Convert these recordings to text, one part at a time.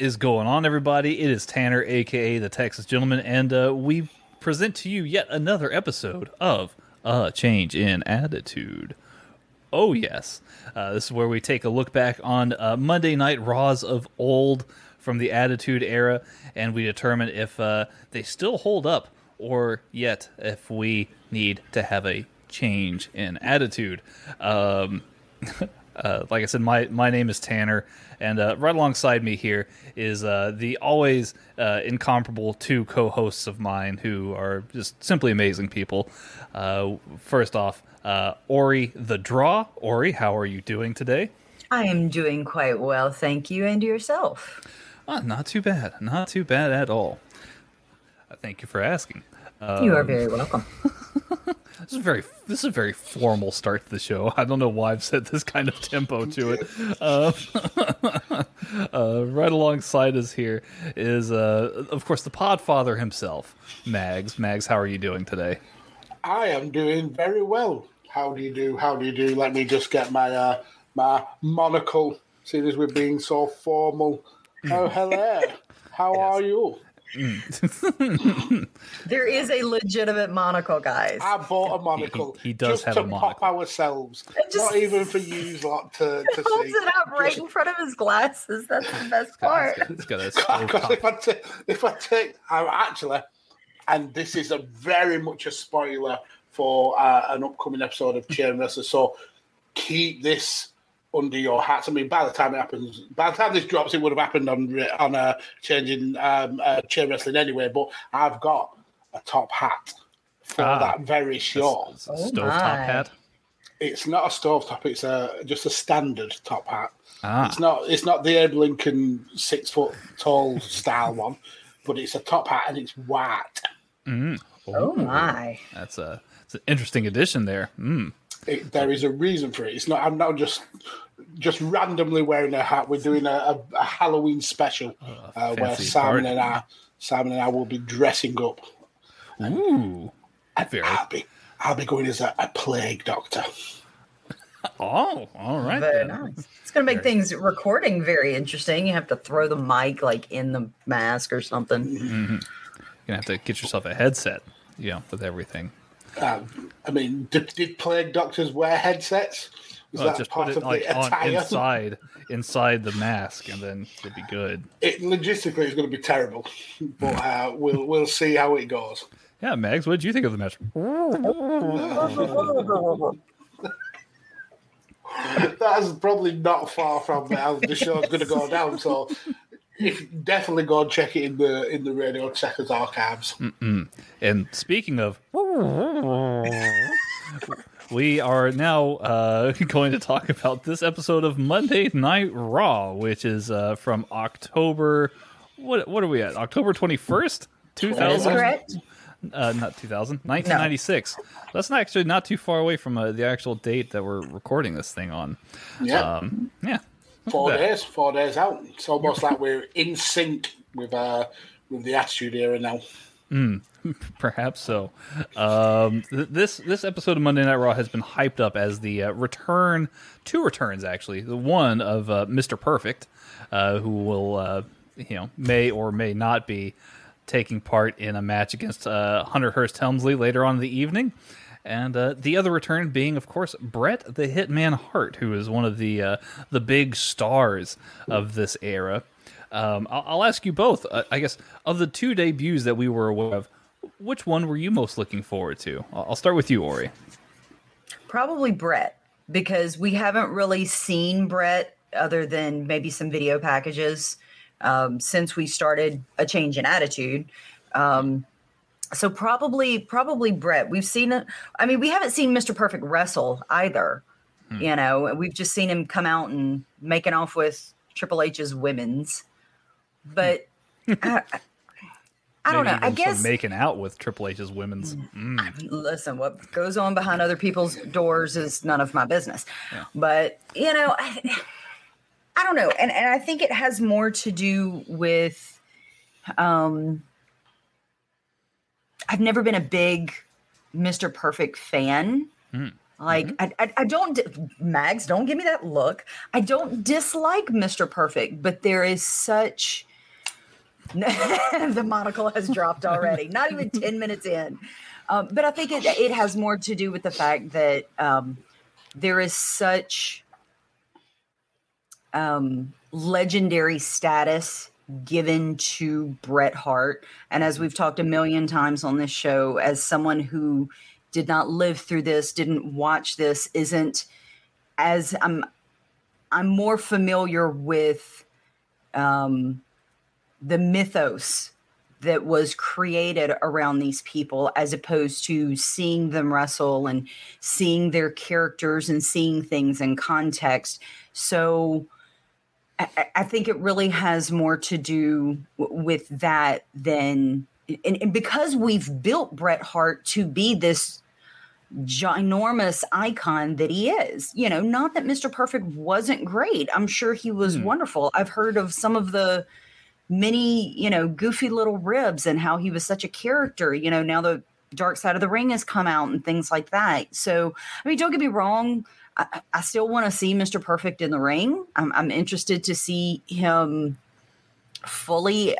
Is going on, everybody? It is Tanner, aka the Texas Gentleman, and uh, we present to you yet another episode of A Change in Attitude. Oh, yes. Uh, this is where we take a look back on uh, Monday Night Raws of old from the Attitude era, and we determine if uh, they still hold up or yet if we need to have a change in attitude. Um, uh, like I said, my, my name is Tanner, and uh, right alongside me here is uh, the always uh, incomparable two co hosts of mine who are just simply amazing people. Uh, first off, uh, Ori the Draw. Ori, how are you doing today? I am doing quite well, thank you, and yourself. Ah, not too bad. Not too bad at all. Uh, thank you for asking. You are very welcome. This is a very this is a very formal start to the show. I don't know why I've set this kind of tempo to it. Uh, uh, right alongside us here is, uh, of course, the Podfather himself, Mags. Mags, how are you doing today? I am doing very well. How do you do? How do you do? Let me just get my uh, my monocle. Seeing as we're being so formal. Oh, hello. How are you? There is a legitimate monocle, guys. I bought a monocle. He- he does just have to a monocle. pop ourselves. just- Not even for you lot to, to Holds see. it up right Just- in front of his glasses. That's the best part. It's got a stove Because if I take, if I take, I'm actually, and this is a very much a spoiler for uh, an upcoming episode of Chain Wrestler. So keep this under your hats. I mean, by the time it happens, by the time this drops, it would have happened on on uh, changing um, uh, Chain Wrestling anyway. But I've got a top hat for Ah. that very show. It's a Oh stovetop my. hat. It's not a stove top. It's a just a standard top hat. Ah, It's not. It's not the Abe Lincoln six foot tall style one, but it's a top hat and it's white. Oh my. that's a it's an interesting addition there. Mm. It, there is a reason for it. It's not. I'm not just just randomly wearing a hat. We're doing a, a, a Halloween special uh, where Simon party. and I, Simon and I will be dressing up. Ooh, And Very- I'll be I'll be going as a, a plague doctor. oh, all right. Very then. nice. It's going to make things recording very interesting. You have to throw the mic like in the mask or something. You're gonna have to get yourself a headset, you know, with everything. Um, I mean, did, did plague doctors wear headsets? Is Well, that just part put it of like the on attire? inside inside the mask, and then it'll be good. It logistically is going to be terrible, but uh, we'll we'll see how it goes. Yeah, Megs, what did you think of the match? That's probably not far from how the show's going to go down. So, if definitely go and check it in the in the Radio Checkers archives. And speaking of, we are now uh, going to talk about this episode of Monday Night Raw, which is uh, from October. What what are we at? October twenty first, two That is thousand. correct. Uh, not 2000, 1996. That's not actually not too far away from uh, the actual date that we're recording this thing on. Yeah, Um, yeah, four days, four days out. It's almost like we're in sync with uh with the Attitude Era now. perhaps so. Um, th- this this episode of Monday Night Raw has been hyped up as the uh, return, two returns actually. The one of uh, Mr. Perfect, uh, who will uh, you know may or may not be taking part in a match against uh, Hunter Hearst Helmsley later on in the evening. And uh, the other return being, of course, Bret the Hitman Hart, who is one of the uh, the big stars of this era. Um, I'll, I'll ask you both. Uh, I guess of the two debuts that we were aware of, which one were you most looking forward to? I'll, I'll start with you, Ori. Probably Bret, because we haven't really seen Bret other than maybe some video packages um, since we started a change in attitude. Um, so probably, probably Bret. We've seen it. I mean, we haven't seen Mr. Perfect wrestle either. You know, we've just seen him come out and making off with Triple H's women's. But I, I- I don't know. I guess making out with Triple H's women's. Mm. listen, what goes on behind other people's doors is none of my business. But, you know, I, I don't know. And, and I think it has more to do with um I've never been a big Mr. Perfect fan. Like I, I, I don't Mags, don't give me that look. I don't dislike Mr. Perfect, but there is such the monocle has dropped already. Not even ten minutes in, um, but I think it it has more to do with the fact that um, there is such um, legendary status given to Bret Hart, and as we've talked a million times on this show, as someone who did not live through this, didn't watch this, isn't as I'm I'm more familiar with um, the mythos that was created around these people as opposed to seeing them wrestle and seeing their characters and seeing things in context. So I, think it really has more to do w- with that than and, and because we've built Bret Hart to be this ginormous icon that he is. You know, not that Mr. Perfect wasn't great. I'm sure he was hmm. wonderful. I've heard of some of the many, you know, goofy little ribs and how he was such a character. You know, now the Dark Side of the Ring has come out and things like that. So, I mean, don't get me wrong. I, I still want to see Mr. Perfect in the ring. I'm, I'm interested to see him fully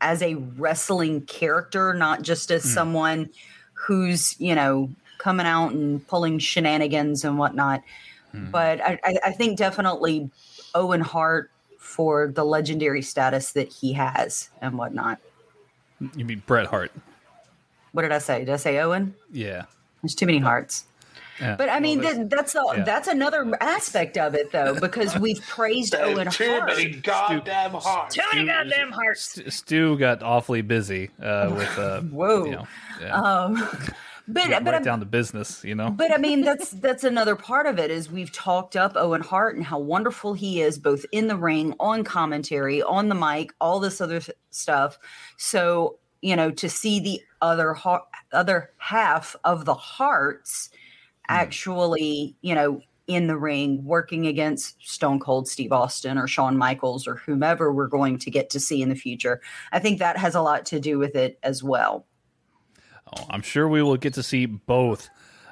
as a wrestling character, not just as hmm. someone who's, you know, coming out and pulling shenanigans and whatnot. Hmm. But I, I, I think definitely Owen Hart for the legendary status that he has and whatnot. You mean Bret Hart? What did I say? Did I say Owen? Yeah. There's too many hearts. Yeah. But I mean, Well, that, that's a, yeah. that's another aspect of it, though, because we've praised Owen There's too Hart. many goddamn hearts. Too many goddamn hearts. Stu- Stu got awfully busy uh, with uh, Whoa. You know, yeah, Um, but but right I'm- down to business. You know. But I mean, that's that's another part of it is we've talked up Owen Hart and how wonderful he is, both in the ring, on commentary, on the mic, all this other th- stuff. So you know, to see the other ha- other half of the Hearts actually, you know, in the ring working against Stone Cold Steve Austin or Shawn Michaels or whomever we're going to get to see in the future, I think that has a lot to do with it as well. Oh, I'm sure we will get to see both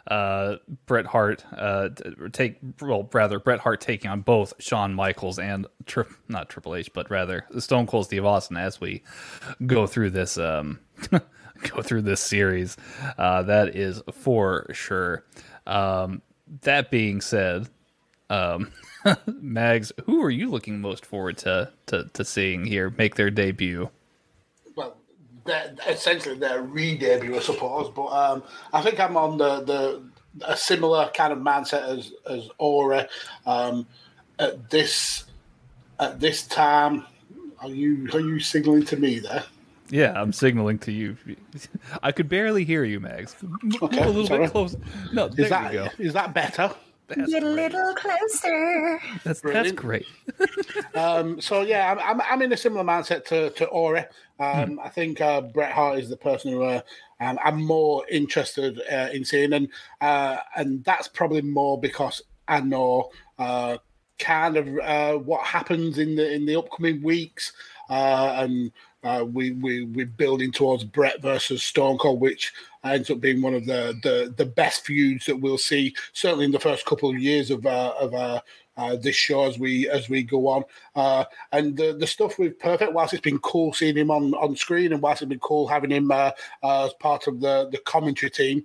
uh, Bret Hart uh, take, well, rather Bret Hart taking on both Shawn Michaels and tri- not Triple H, but rather Stone Cold Steve Austin as we go through this um, go through this series. Uh, that is for sure. Um, that being said, Um, Mags, who are you looking most forward to, to to seeing here make their debut? well, essentially their re-debut, I suppose. But um, I think I'm on the, the a similar kind of mindset as as Ori. Um, at this at this time, are you are you signaling to me there? Yeah, I'm signaling to you. I could barely hear you, Mags. Okay, a little sorry. bit closer. No, there Is that you go. is that better? That's Get a great. little closer. That's, that's great. Um, so yeah, I'm, I'm I'm in a similar mindset to to Ori. Um, I think uh, Bret Hart is the person who uh, um, I'm more interested uh, in seeing, and uh, and that's probably more because I know uh, kind of uh, what happens in the in the upcoming weeks, uh, and uh, we we we're building towards Bret versus Stone Cold, which ends up being one of the the, the best feuds that we'll see certainly in the first couple of years of uh, of uh, uh, this show as we as we go on. Uh, and the the stuff with Perfect, whilst it's been cool seeing him on, on screen, and whilst it's been cool having him uh, uh, as part of the the commentary team.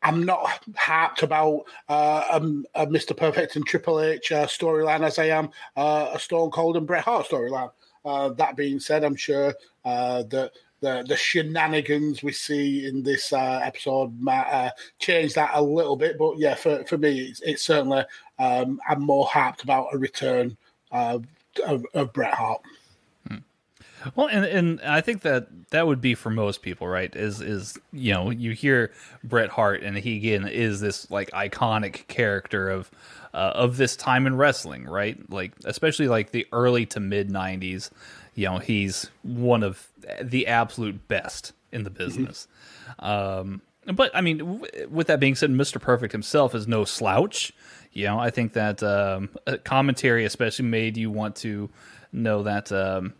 I'm not harped about uh, um, a Mr. Perfect and Triple H uh, storyline as I am uh, a Stone Cold and Bret Hart storyline. Uh, that being said, I'm sure uh, that the the shenanigans we see in this uh, episode might uh, change that a little bit. But yeah, for, for me, it's, it's certainly um, I'm more harped about a return uh, of, of Bret Hart. Well, and and I think that that would be for most people, right? Is is you know you hear Bret Hart, and he again is this like iconic character of uh, of this time in wrestling, right? Like especially like the early to mid '90s. You know, he's one of the absolute best in the business. Um, but I mean, w- with that being said, Mr. Perfect himself is no slouch. You know, I think that um, commentary especially made you want to know that um,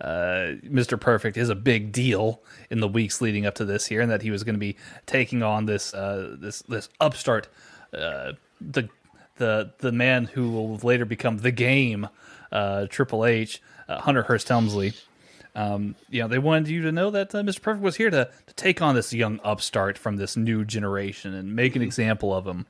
uh, Mr. Perfect is a big deal in the weeks leading up to this here, and that he was going to be taking on this uh, this this upstart, uh, the the the man who will later become the game, uh, Triple H, uh, Hunter Hearst Helmsley. Um, you know, they wanted you to know that uh, Mr. Perfect was here to, to take on this young upstart from this new generation and make an example of him.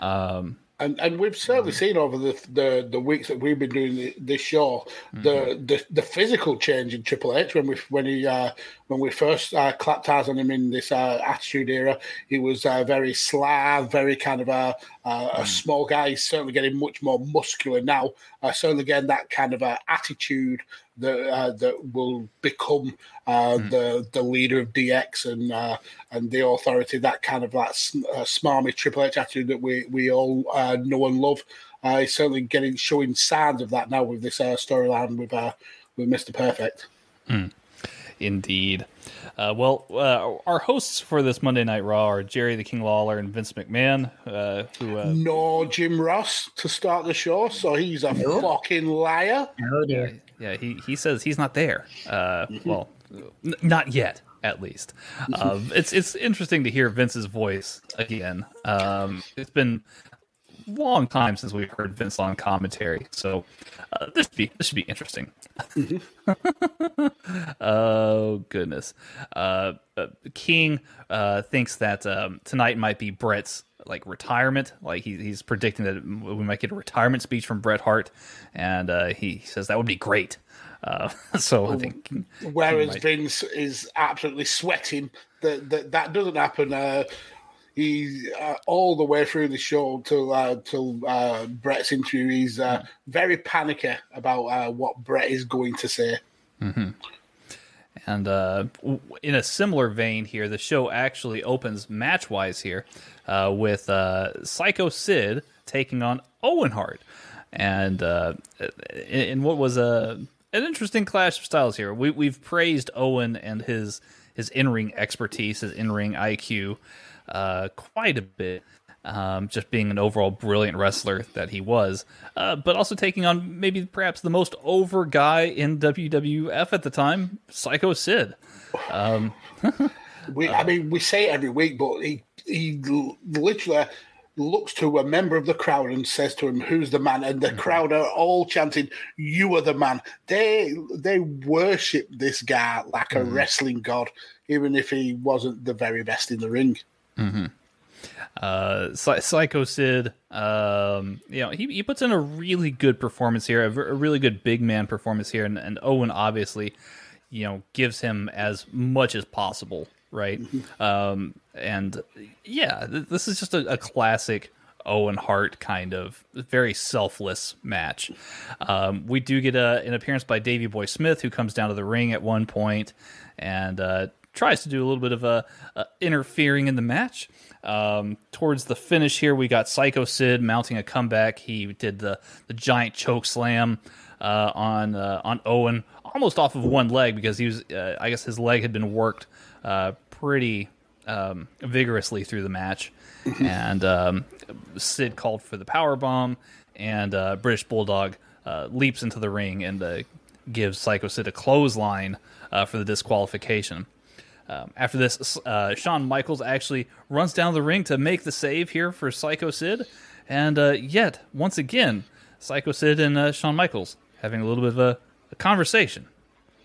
Um, And and we've certainly seen over the the, the weeks that we've been doing this show the, the the physical change in Triple H when we when he uh, when we first uh, clapped eyes on him in this uh, Attitude Era, he was uh, very slab, very kind of a a, a small guy. He's certainly getting much more muscular now. Uh, certainly getting that kind of uh, attitude that uh, that will become uh, the the leader of DX and uh, and the authority. That kind of that sm- uh, smarmy Triple H attitude that we we all uh, know and love. Uh, he's certainly getting showing signs of that now with this uh, storyline with uh, with Mister Perfect. Indeed. Uh, well, uh, our hosts for this Monday Night Raw are Jerry the King Lawler and Vince McMahon, uh, who uh, No Jim Ross to start the show, so he's a fucking liar. Oh dear. yeah he he says he's not there. Uh, well, n- not yet, at least. Um, it's it's interesting to hear Vince's voice again. Um, it's been a long time since we've heard Vince on commentary, so uh, this should be this should be interesting. oh goodness, uh, uh, King uh, thinks that um, tonight might be Bret's like retirement. Like he, he's predicting that we might get a retirement speech from Bret Hart, and uh, he says that would be great. Uh, so I think Whereas might- Vince is absolutely sweating that that, that doesn't happen. Uh, he's uh, all the way through the show till uh, till uh, Bret's interview. He's uh, very panicky about uh, what Brett is going to say. And uh, in a similar vein here, the show actually opens match wise here uh, with uh, Psycho Sid taking on Owen Hart. And uh, in, what was a an interesting clash of styles here, we, we've praised Owen and his his in ring expertise, his in ring IQ, uh, quite a bit. Um, just being an overall brilliant wrestler that he was, uh, but also taking on maybe perhaps the most over guy in WWF at the time, Psycho Sid. We, I mean, we say it every week, but he he literally looks to a member of the crowd and says to him, "Who's the man?" And the crowd are all chanting, "You are the man." They they worship this guy like a wrestling god, even if he wasn't the very best in the ring. Uh, Psycho Sid, um, you know, he, he puts in a really good performance here, a, a really good big man performance here, and, and, Owen obviously, you know, gives him as much as possible, right? Mm-hmm. Um, and yeah, th- this is just a, a, classic Owen Hart kind of very selfless match. Um, we do get a, an appearance by Davy Boy Smith, who comes down to the ring at one point and uh, tries to do a little bit of a, a interfering in the match. Um, towards the finish here, we got Psycho Sid mounting a comeback. He did the, the giant choke slam uh, on uh, on Owen, almost off of one leg because he was, uh, I guess, his leg had been worked uh, pretty um, vigorously through the match, and um, Sid called for the power bomb, and uh, British Bulldog uh, leaps into the ring and gives Psycho Sid a clothesline for the disqualification. Um, after this, uh, Shawn Michaels actually runs down the ring to make the save here for Psycho Sid. And uh, yet, once again, Psycho Sid and uh, Shawn Michaels having a little bit of a, a conversation.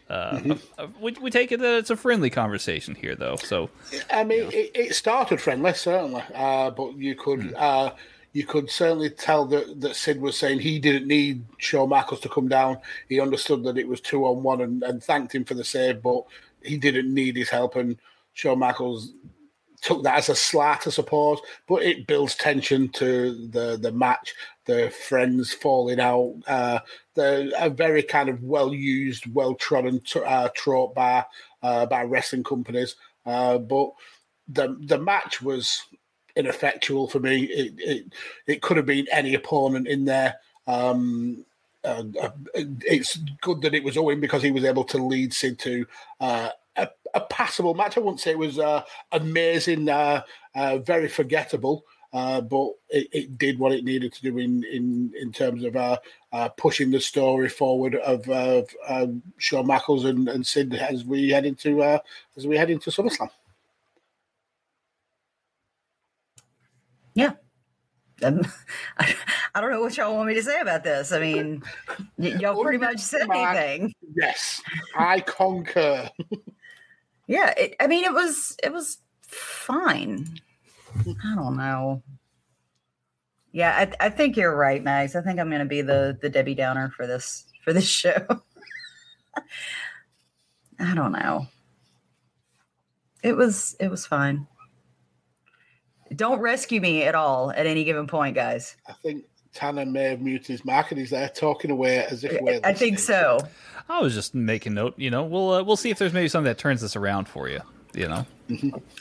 Uh, mm-hmm. we, we take it that it's a friendly conversation here, though. So, I mean, you know. it, it, started friendly, certainly, uh, but you could mm. you could certainly tell that, that Sid was saying he didn't need Shawn Michaels to come down. He understood that it was two on one and, and thanked him for the save, but he didn't need his help, and Shawn Michaels took that as a slat, I suppose. But it builds tension to the the match. The friends falling out. Uh, the a very kind of well used, well trodden uh, trope by uh, by wrestling companies. Uh, but the the match was ineffectual for me. It it, it could have been any opponent in there. Um, uh, uh, it's good that it was Owen because he was able to lead Sid to uh, a, a, passable match. I wouldn't say it was uh, amazing, uh, uh, very forgettable, but it, it, did what it needed to do in in, in terms of pushing the story forward of, of Shawn Michaels and, and Sid as we head into as we head into SummerSlam. Yeah, um, I, I, don't know what y'all want me to say about this. I mean, y- y'all pretty much said anything. Yes, I concur. yeah, it, I mean, it was it was fine. I don't know. Yeah, I, I think you're right, Mags. I think I'm going to be the the Debbie Downer for this for this show. I don't know. It was it was fine. Don't rescue me at all at any given point, guys. I think Tanner may have muted his mic and he's there talking away as if we're. I think so. I was just making note. You know, we'll uh, we'll see if there's maybe something that turns this around for you. You know.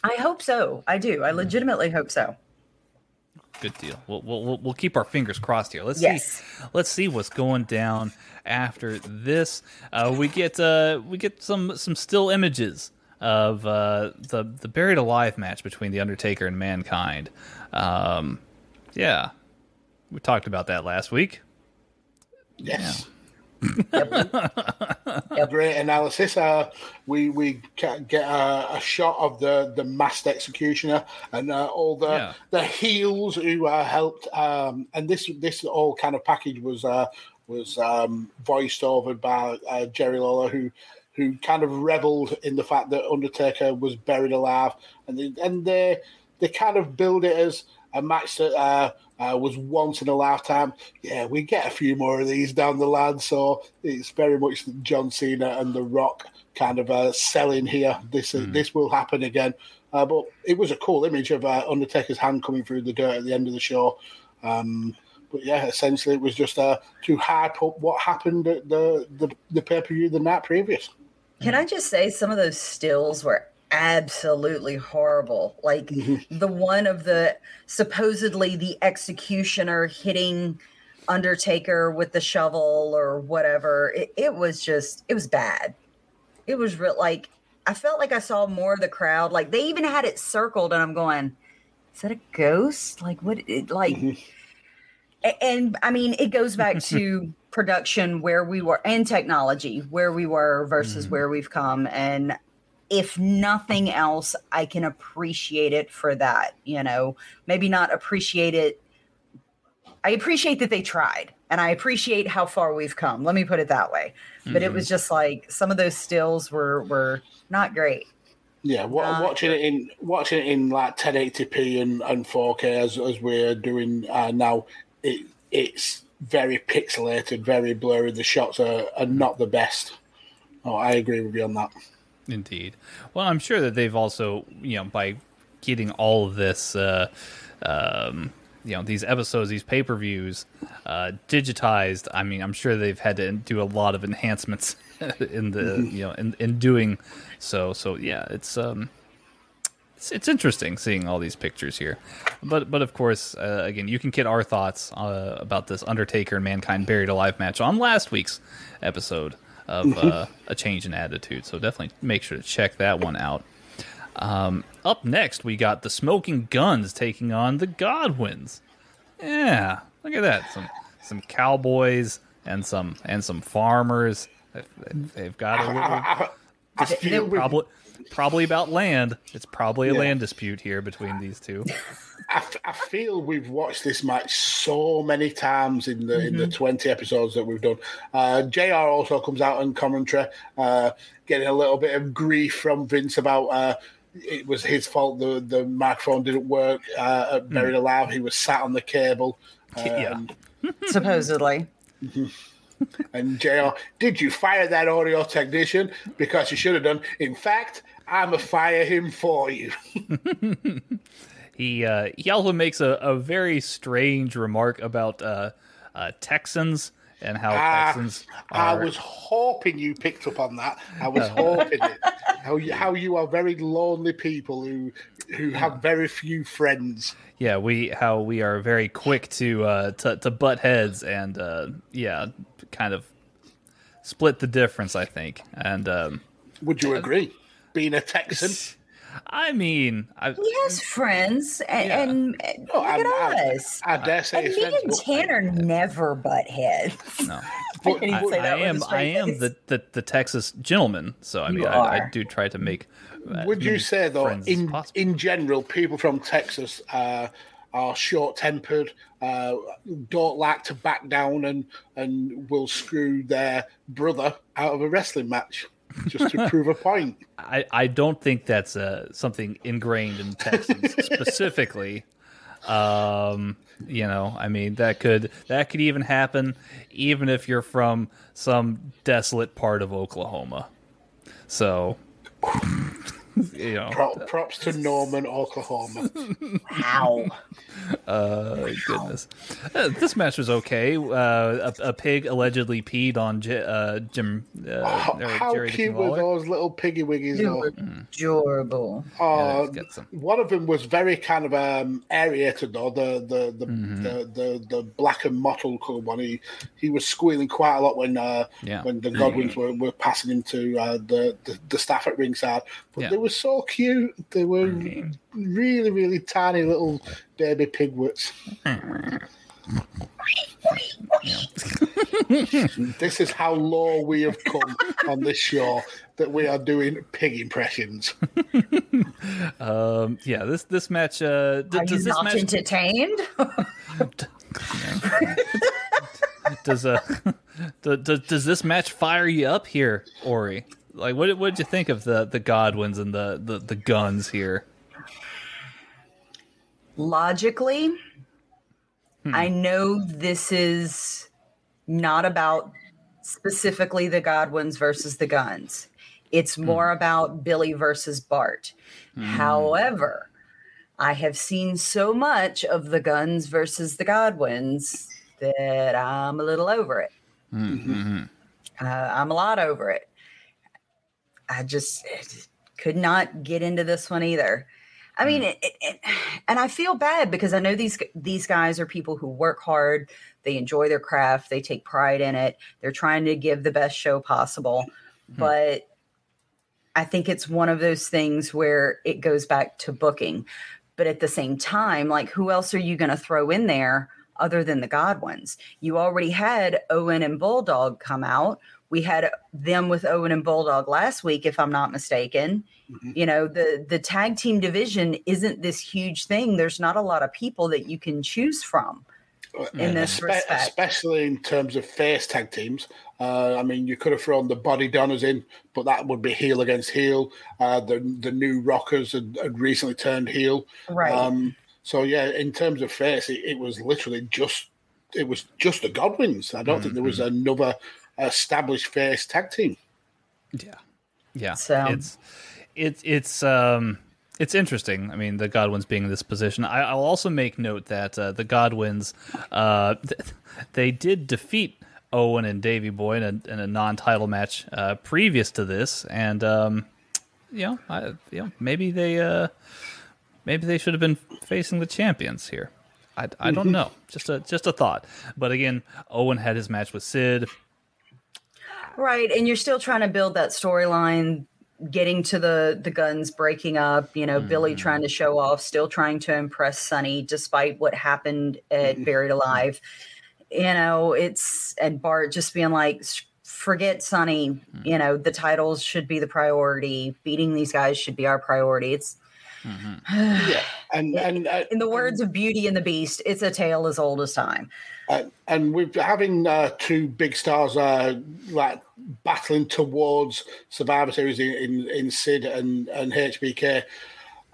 I hope so. I do. I legitimately hope so. Good deal. We'll we'll we'll keep our fingers crossed here. Let's yes. see. Let's see what's going down after this. Uh, we get uh, we get some some still images of uh, the the buried alive match between the Undertaker and Mankind. Um, yeah, we talked about that last week. Yes. Yeah. yep. Great analysis. Uh, we we get a, a, shot of the the masked executioner and uh, all the yeah. the heels who uh, helped. Um, and this this all kind of package was uh, was um, voiced over by uh, Jerry Lawler, who who kind of reveled in the fact that Undertaker was buried alive, and they, and they they kind of build it as a match that uh, uh, was once in a lifetime. Yeah, we get a few more of these down the line, so it's very much John Cena and The Rock kind of uh, selling here. This mm. this will happen again. Uh, but it was a cool image of uh, Undertaker's hand coming through the dirt at the end of the show. Um, but yeah, essentially it was just uh, to hype up what happened at the the, the pay per view the night previous. Can I just say some of those stills were absolutely horrible. Like mm-hmm. the one of the supposedly the executioner hitting Undertaker with the shovel or whatever. It, it was just it was bad. It was real like I felt like I saw more of the crowd. Like they even had it circled, and I'm going, "Is that a ghost? Like what? It, like." Mm-hmm. And I mean, it goes back to production where we were and technology where we were versus mm. where we've come. And if nothing else i can appreciate it for that you know? Maybe not appreciate it. I appreciate that they tried and i appreciate how far we've come. Let me put it that way. But mm-hmm. it was just like some of those stills were were not great. Yeah, wa- Uh, watching it in watching it in like 1080p and, and 4K as as we're doing uh, now, it it's very pixelated, very blurry. The shots are, are not the best. Oh, I agree with you on that. Indeed. Well, I'm sure that they've also, you know, by getting all of this, uh, um, you know, these episodes, these pay per views, uh, digitized. I mean, I'm sure they've had to do a lot of enhancements in the, you know, in, in doing so. So yeah, it's um, it's, it's interesting seeing all these pictures here. But but of course, uh, again, you can get our thoughts uh, about this Undertaker and Mankind Buried Alive match on last week's episode of uh, a change in attitude. So definitely make sure to check that one out. Um, up next, we got the Smoking Gunns taking on the Godwinns. Yeah, look at that. Some some cowboys and some and some farmers. They've- They've got a little dispute, probably probably about land. It's probably a Yeah. land dispute here between these two. I, f- I feel we've watched this match so many times in the in the twenty episodes that we've done. Uh, JR also comes out in commentary, uh, getting a little bit of grief from Vince about uh, it was his fault the the microphone didn't work uh, at Buried Alive. He was sat on the cable. Yeah. Um, Supposedly. And JR, did you fire that audio technician? Because you should have done. In fact, I'm a fire him for you. He uh, he also makes a, a very strange remark about uh, uh, Texans and how Ah, Texans I was hoping you picked up on that. I was hoping it. How you, how you are very lonely people who who have very few friends. Yeah, we how we are very quick to uh, to, to butt heads and uh, yeah, kind of split the difference. I think, and um, Would you agree? Being a Texan, I mean, I, He has friends, and, Yeah. and, and Oh, look I'm- at I'm- us. I dare say and me friends. and but- Tanner never butt heads. no. but- Can I, I that with a am I am the, the the Texas gentleman, so I mean I, I do try to make. as Would you say though, in in general, people from Texas uh, are short tempered, uh, don't like to back down, and and will screw their brother out of a wrestling match just to prove a point. I, I don't think that's uh, something ingrained in Texans specifically. Um, you know, I mean that could that could even happen even if you're from some desolate part of Oklahoma. So, you know, Pro- props to Norman, Oklahoma. How? uh, goodness, uh, this match was okay. Uh, a, a pig allegedly peed on J- uh, Jim. Uh, How, how Jerry cute King were those little piggy wiggies They though? were adorable. Let's get some. one of them was very kind of um, aerated though. The the the, Mm-hmm. the, the the black and mottled colour one. He he was squealing quite a lot when uh, Yeah. when the Godwinns were, were passing him to uh, the, the the staff at ringside. But Yeah. they were so cute. They were really really tiny little baby pigwits. this is how low we have come on this show that we are doing pig impressions. Um, yeah, this this match. Uh, d- Are you this not match entertained? does uh does, does, does this match fire you up here, Ori? Like, what what did you think of the the Godwinns and the the, the Gunns here? Logically, Hmm. I know this is not about specifically the Godwinns versus the Gunns. It's Hmm. more about Billy versus Bart. However, I have seen so much of the Gunns versus the Godwinns that I'm a little over it. Mm-hmm. Uh, I'm a lot over it. I just eh, could not get into this one either. I mean, mm. it, it, it, and I feel bad because I know these these guys are people who work hard. They enjoy their craft. They take pride in it. They're trying to give the best show possible. Hmm. But I think it's one of those things where it goes back to booking. But at the same time, like who else are you going to throw in there other than the Godwinns? You already had Owen and Bulldog come out. We had them with Owen and Bulldog last week, if I'm not mistaken. You know, the the tag team division isn't this huge thing. There's not a lot of people that you can choose from. in this Espe- respect. especially in terms of face tag teams. Uh, I mean, you could have thrown the Bodydonnas in, but that would be heel against heel. Uh, the the new Rockers had, had recently turned heel. Right. Um, so yeah, in terms of face, it, it was literally just it was just the Godwinns. I don't think there was another established face tag team. Yeah, yeah. So- It's it's it's um it's interesting. I mean, the Godwinns being in this position. I, I'll also make note that uh, the Godwinns, uh, th- they did defeat Owen and Davy Boy in a, in a non-title match uh, previous to this, and um, you know, I, you know, maybe they uh, maybe they should have been facing the champions here. I, I don't know. Just a just a thought. But again, Owen had his match with Sid. Right, and you're still trying to build that storyline, getting to the the Gunns breaking up. You know, Billy mm-hmm. trying to show off, still trying to impress Sonny, despite what happened at mm-hmm. Buried Alive. You know, it's and Bart just being like, "S- "Forget Sonny. You mm-hmm. know, the titles should be the priority. Beating these guys should be our priority." It's Yeah, and and uh, in the words of Beauty and the Beast, it's a tale as old as time. Uh, and with having uh, two big stars uh, like battling towards Survivor Series in, in, in Sid and, and HBK,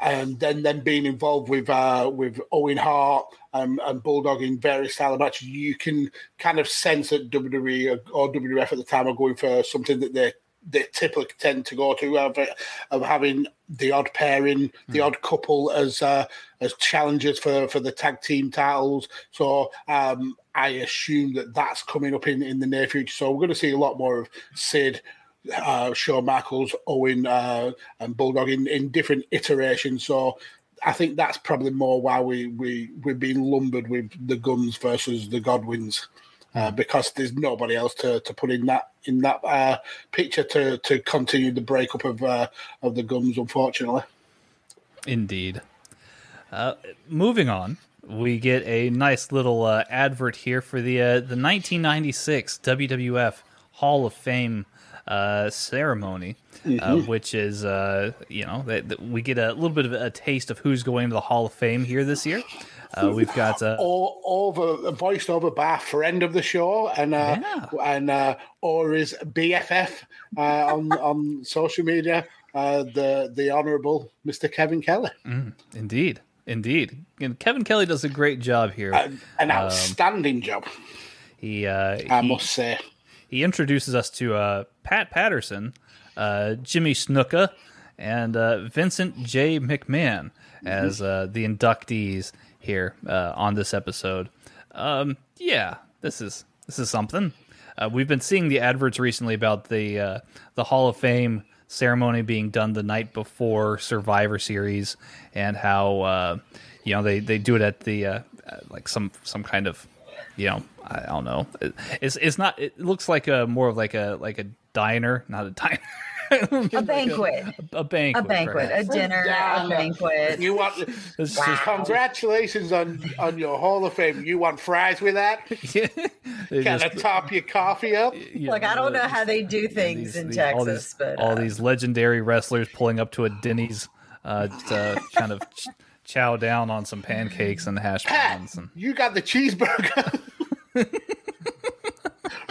and then them being involved with uh, with Owen Hart um, and Bulldog in various style of matches, you can kind of sense that WWE or WWF at the time are going for something that they they typically tend to go to of, of having the odd pairing, the odd couple as uh, as challengers for, for the tag team titles. So um, I assume that that's coming up in, in the near future. So we're going to see a lot more of Sid, uh, Shawn Michaels, Owen, uh, and Bulldog in, in different iterations. So I think that's probably more why we we we're being lumbered with the Gunns versus the Godwinns. Uh, because there's nobody else to, to put in that in that uh, picture to, to continue the breakup of uh, of the Gunns, unfortunately. Indeed. Uh, moving on, we get a nice little uh, advert here for the uh, the 1996 WWF Hall of Fame uh, ceremony, uh, which is uh, you know that, that we get a little bit of a taste of who's going to the Hall of Fame here this year. Uh, we've got uh, Or over voiced over by a friend of the show and uh, Yeah. and uh, or his BFF uh, on on social media, uh, the the honourable Mr. Kevin Kelly, indeed, indeed, and Kevin Kelly does a great job here. an, an outstanding job, he uh, I he- must say. he introduces us to uh, Pat Patterson, uh, Jimmy Snuka, and uh, Vincent J. McMahon as uh, the inductees here uh, on this episode. Um, yeah, this is this is something. Uh, we've been seeing the adverts recently about the uh, the Hall of Fame ceremony being done the night before Survivor Series, and how uh, you know they, they do it at the uh, uh, like some some kind of you know I don't know It- it's it's not it looks like a more of like a like a diner not a diner A banquet, a banquet a banquet, a dinner, Yeah. a banquet. You want It's just- congratulations on on your Hall of Fame. You want fries with that? they Can I top your coffee up? you Like I don't know how they do things these- in these- all Texas, these, but all uh, these legendary wrestlers pulling up to a Denny's uh, to kind of ch- chow down on some pancakes and hash Pat, browns and you got the cheeseburger.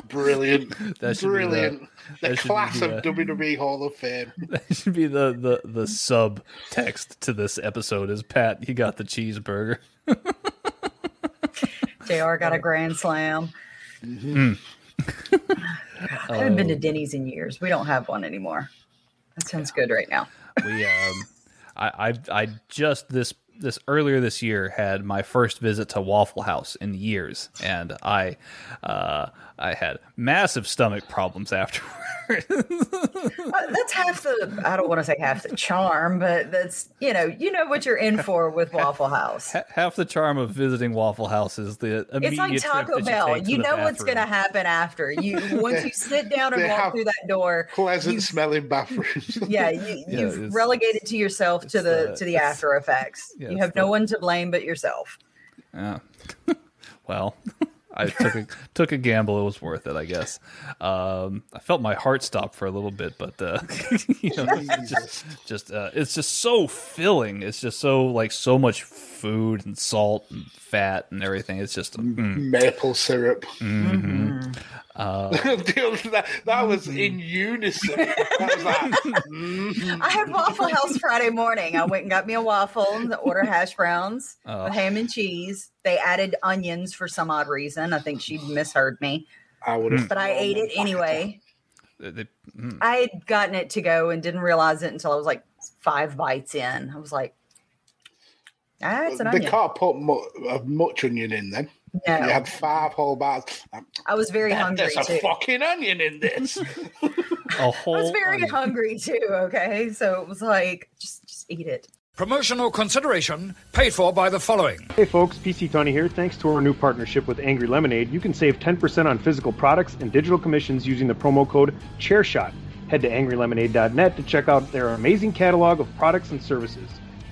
Brilliant. That should be the- Brilliant. The, that should be class the, of WWE Hall of Fame. that should be the, the, the sub text to this episode is Pat, you got the cheeseburger. JR got a grand slam. Mm-hmm. I haven't Oh. been to Denny's in years. We don't have one anymore. That sounds good right now. we um I, I I just this this earlier this year had my first visit to Waffle House in years and I uh I had massive stomach problems afterward. Uh, that's half the. I don't want to say half the charm, but that's you know you know what you're in for with Waffle House. Half the charm of visiting Waffle House is the immediate It's like Taco that Bell. take to You the know what's going to happen after you. Once you sit down and walk through that door, Pleasant you- smelling bathrooms. yeah, you, Yeah, you've it's- relegated to yourself to the the- to the after effects. yeah, you it's have no the- one to blame but yourself. Yeah. well, I took a took a gamble. It was worth it, I guess. Um, I felt my heart stop for a little bit, but uh, you know, just just uh, it's just so filling. It's just so like so much food and salt and fat and everything. It's just mm. maple syrup. hmm Uh, that, that was in unison. That was like. I had Waffle House Friday morning. I went and got me a waffle, and order hash browns, Oh. with ham and cheese. They added onions for some odd reason. I think she misheard me, I would have. but I ate it anyway. they- mm. I had gotten it to go and didn't realize it until I was like five bites in. I was like, ah, it's an They onion. can't put mu- uh, much onion in them. No, You had five whole bites. I was very hungry There's a fucking onion in this. a whole. I was very onion. hungry too. Okay, so it was like, just just eat it. Promotional consideration paid for by the following. Hey folks, PC Tony here. Thanks to our new partnership with Angry Lemonade, you can save 10% on physical products and digital commissions using the promo code ChairShot. Head to angrylemonade.net to check out their amazing catalog of products and services.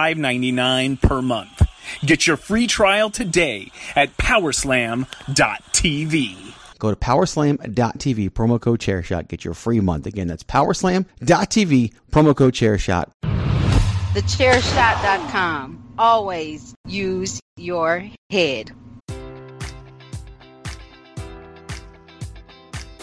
$5.99 per month. Get your free trial today at powerslam.tv. Go to powerslam.tv, promo code chairshot, get your free month. Again, that's powerslam.tv, promo code chairshot. Thechairshot.com. Always use your head.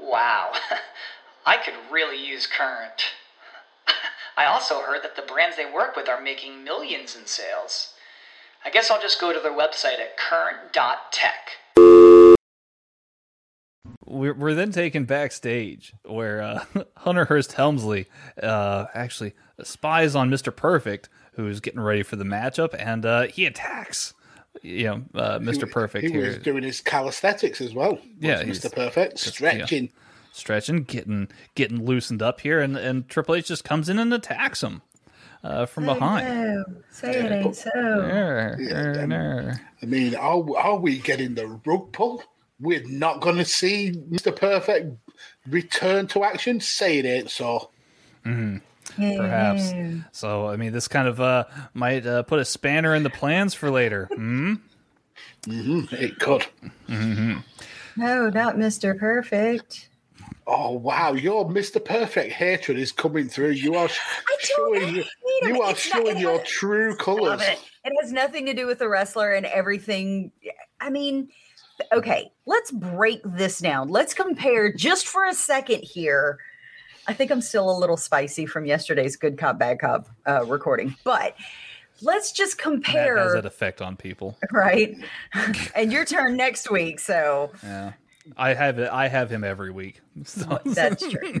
Wow, I could really use Current. I also heard that the brands they work with are making millions in sales. I guess I'll just go to their website at current.tech. We're, we're then taken backstage where uh, Hunter Hearst Helmsley uh, actually spies on Mr. Perfect, who's getting ready for the matchup, and uh, he attacks. You know, uh, Mr. Perfect He here. was doing his calisthenics as well. Yeah, he's- Mr. Perfect stretching. stretching, getting getting loosened up here, and, and Triple H just comes in and attacks him uh, from behind. No, say it ain't so. Err, Yeah, err, um. I mean, are, are we getting the rug pull? We're not going to see Mr. Perfect return to action. Say it ain't so. Perhaps. So, I mean, this kind of uh, might uh, put a spanner in the plans for later. mm-hmm It could. No, not Mr. Perfect. Oh wow, your Mr. Perfect hatred is coming through. You are showing hate you are It's not- showing your has- true Love colours. it. It has nothing to do with the wrestler and everything. I mean, okay, let's break this down. Let's compare just for a second here. I think I'm still a little spicy from yesterday's Good Cop Bad Cop uh, recording, but let's just compare. That has that effect on people, right? and your turn next week, so yeah. I have it. I have him every week. So. That's true.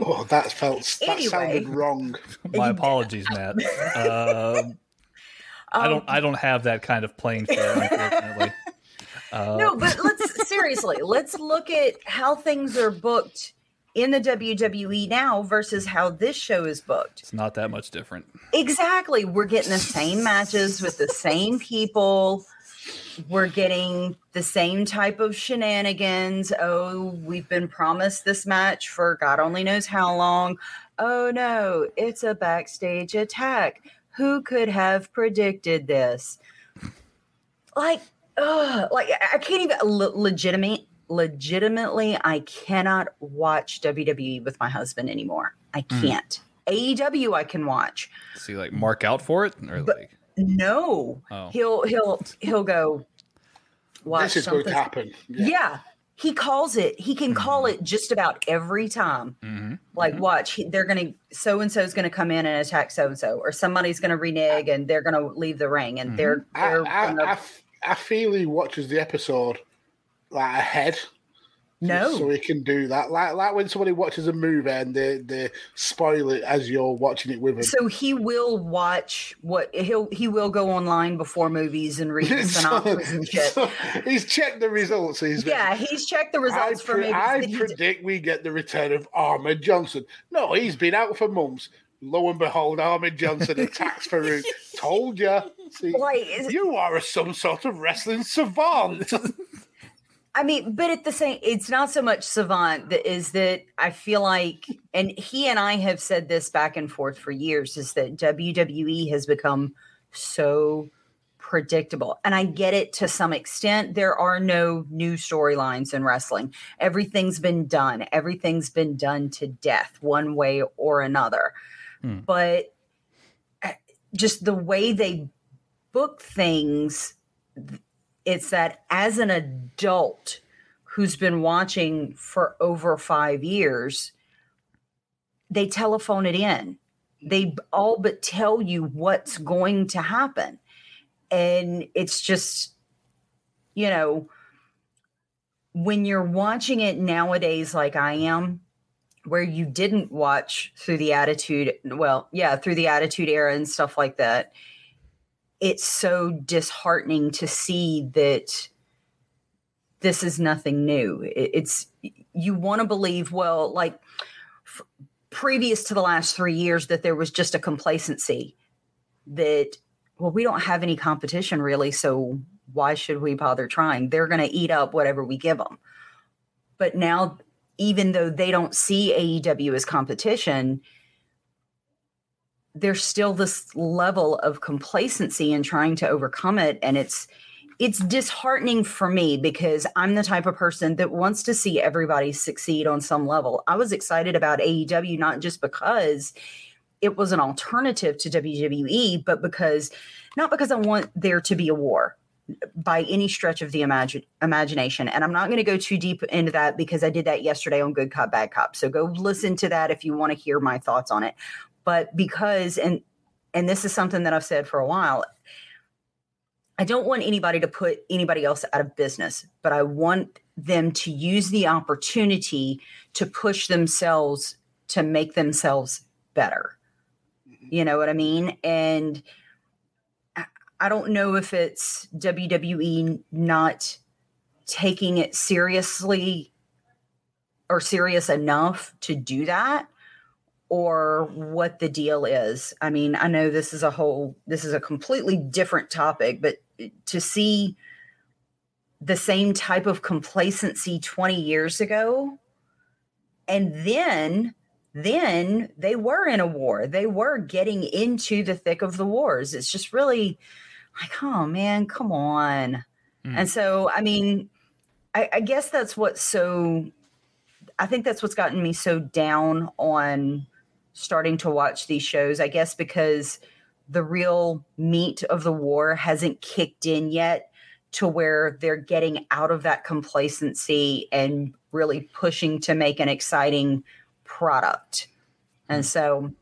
oh, that felt that Anyway. sounded wrong. My apologies, Matt. Um, I don't. I don't have that kind of playing field, unfortunately. Uh, no, but let's seriously, let's look at how things are booked in the WWE now versus how this show is booked. it's not that much different. Exactly. We're getting the same matches with the same people. We're getting the same type of shenanigans. Oh, we've been promised this match for God only knows how long. Oh no, it's a backstage attack. Who could have predicted this? Like, ugh, like I can't even le- legitimate legitimately I cannot watch WWE with my husband anymore. I Mm. can't. AEW I can watch. Does he like mark out for it, or like No. Oh. He'll he'll he'll go watch this is going to something. happen. Yeah. He calls it. He can call Mm-hmm. it just about every time. Like, watch, they're going to, so and so is going to come in and attack so and so, or somebody's going to renege and they're going to leave the ring and they're, I, they're I, gonna, I f- I feel he watches the episode like ahead. No. so he can do that. Like like when somebody watches a movie and they they spoil it as you're watching it with him. so he will watch what he'll, he will go online before movies and read the synopsis and shit. So he's checked the results. He's Yeah, he's checked the results I, for pre- I predict we get the return of Ahmed Johnson. No, he's been out for months. Lo and behold, Ahmed Johnson attacks Faarooq. Told you. See, Like, you are a, some sort of wrestling savant. I mean, but at the same, it's not so much Savant that is that I feel like, and he and I have said this back and forth for years, is that WWE has become so predictable. And I get it to some extent. There are no new storylines in wrestling. Everything's been done. Everything's been done to death, one way or another. But uh, just the way they book things it's that as an adult who's been watching for over five years, they telephone it in. They all but tell you what's going to happen. And it's just, you know, when you're watching it nowadays, like I am, where you didn't watch through the attitude, well, yeah, through the attitude era and stuff like that it's so disheartening to see that this is nothing new. It's you want to believe, well, like f- previous to the last three years, that there was just a complacency that, well, we don't have any competition really, so why should we bother trying? They're going to eat up whatever we give them. But now, even though they don't see AEW as competition, there's still this level of complacency in trying to overcome it and it's it's disheartening for me because I'm the type of person that wants to see everybody succeed on some level. I was excited about AEW not just because it was an alternative to WWE, but because not because I want there to be a war by any stretch of the imagine, imagination. And I'm not going to go too deep into that because I did that yesterday on Good Cop, Bad Cop. So go listen to that if you want to hear my thoughts on it. But because, and and this is something that I've said for a while, I don't want anybody to put anybody else out of business, but I want them to use the opportunity to push themselves to make themselves better. Mm-hmm. You know what I mean? And I- I don't know if it's WWE not taking it seriously or serious enough to do that or what the deal is. I mean, I know this is a whole this is a completely different topic, but to see the same type of complacency 20 years ago and then then they were in a war. They were getting into the thick of the wars. It's just really like, oh man, come on. Hmm. And so, I mean, I, I guess that's what's so I think that's what's gotten me so down on starting to watch these shows. I guess because the real meat of the war hasn't kicked in yet to where they're getting out of that complacency and really pushing to make an exciting product. And so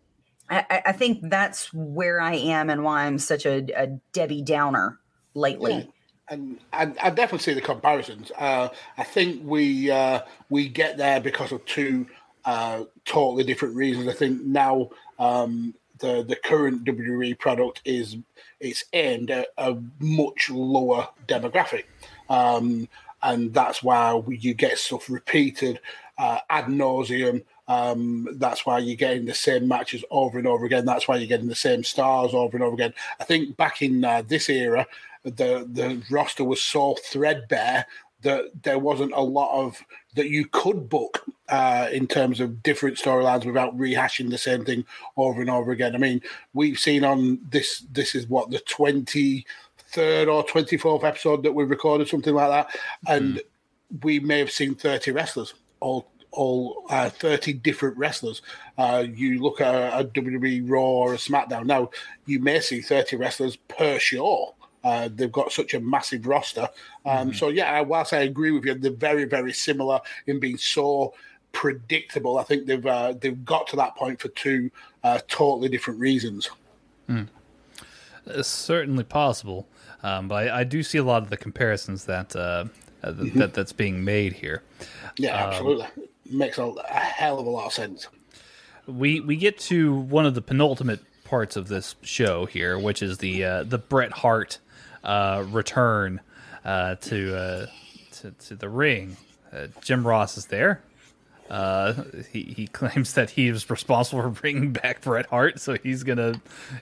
I, I- I think that's where I am and why I'm such a, a Debbie Downer lately. Yeah. And I, I definitely see the comparisons. Uh, I think we uh, we get there because of two uh, totally different reasons. I think now um, the the current WWE product is it's aimed at a much lower demographic, um, and that's why you get stuff repeated uh, ad nauseum. Um, that's why you're getting the same matches over and over again. That's why you're getting the same stars over and over again. I think back in uh, this era, the the roster was so threadbare that there wasn't a lot of that you could book uh, in terms of different storylines without rehashing the same thing over and over again. I mean, we've seen on this. This is what the twenty third or twenty fourth episode that we recorded, something like that, and we may have seen thirty wrestlers all all uh, 30 different wrestlers. Uh, you look at a, a WWE Raw or a SmackDown now, you may see 30 wrestlers per show. Uh, they've got such a massive roster. Um, So, yeah, whilst I agree with you, they're very, very similar in being so predictable. I think they've uh, they've got to that point for two uh, totally different reasons. It's certainly possible, um, but I, I do see a lot of the comparisons that uh, uh, th- that that's being made here. Yeah, Um, absolutely. Makes a, a hell of a lot of sense. we we get to one of the penultimate parts of this show here, which is the uh, the Bret Hart uh, return uh, to, uh, to to the ring. Uh, Jim Ross is there. Uh, he he claims that he was responsible for bringing back Bret Hart, so he's gonna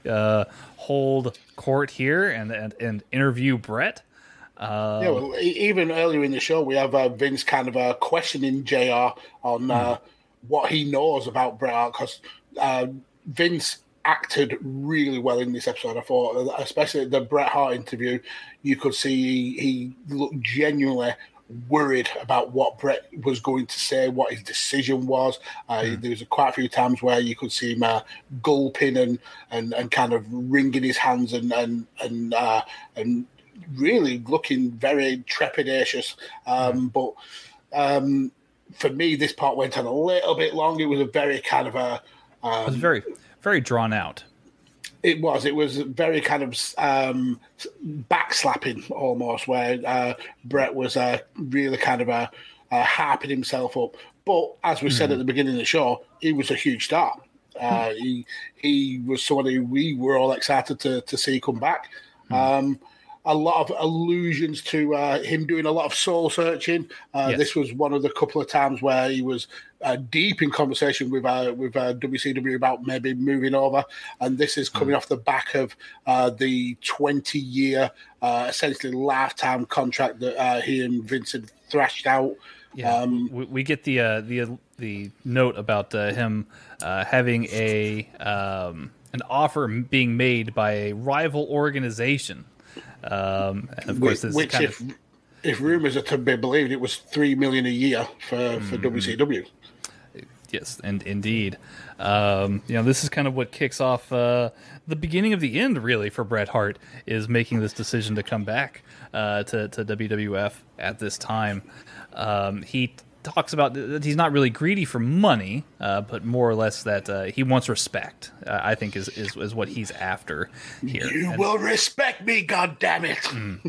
uh, hold court here and and, and interview Bret. Uh, Yeah, well, even earlier in the show, we have uh, Vince kind of uh, questioning JR on uh, what he knows about Bret Hart because uh, Vince acted really well in this episode. I thought, especially the Bret Hart interview, you could see he, looked genuinely worried about what Bret was going to say, what his decision was. Uh, There was quite a few times where you could see him uh, gulping and, and, and kind of wringing his hands and and and uh, and really looking very trepidatious. Um, But um, for me, this part went on a little bit long. It was a very kind of a it was very very drawn out. it was. It was very kind of um, backslapping almost, where uh, Bret was uh, really kind of uh, uh, harping himself up. But as we said at the beginning of the show, he was a huge star. Uh, he he was who we were all excited to to see come back. Um, a lot of allusions to uh, him doing a lot of soul searching. Uh, Yes. This was one of the couple of times where he was uh, deep in conversation with uh, with uh, WCW about maybe moving over, and this is coming off the back of uh, the twenty year, uh, essentially lifetime contract that uh, he and Vince had thrashed out. Yeah, Um, we, we get the uh, the the note about uh, him uh, having a um, an offer being made by a rival organization, um, and of course, this which, kind if of if rumors are to be believed, it was three million a year for for Mm-hmm. WCW. yes, and indeed, um, you know, this is kind of what kicks off uh, the beginning of the end, really, for Bret Hart is making this decision to come back uh, to to WWF at this time. Um, he talks about that he's not really greedy for money, uh, but more or less that uh, he wants respect. Uh, I think is, is is what he's after here. You And- will respect me, God damn it!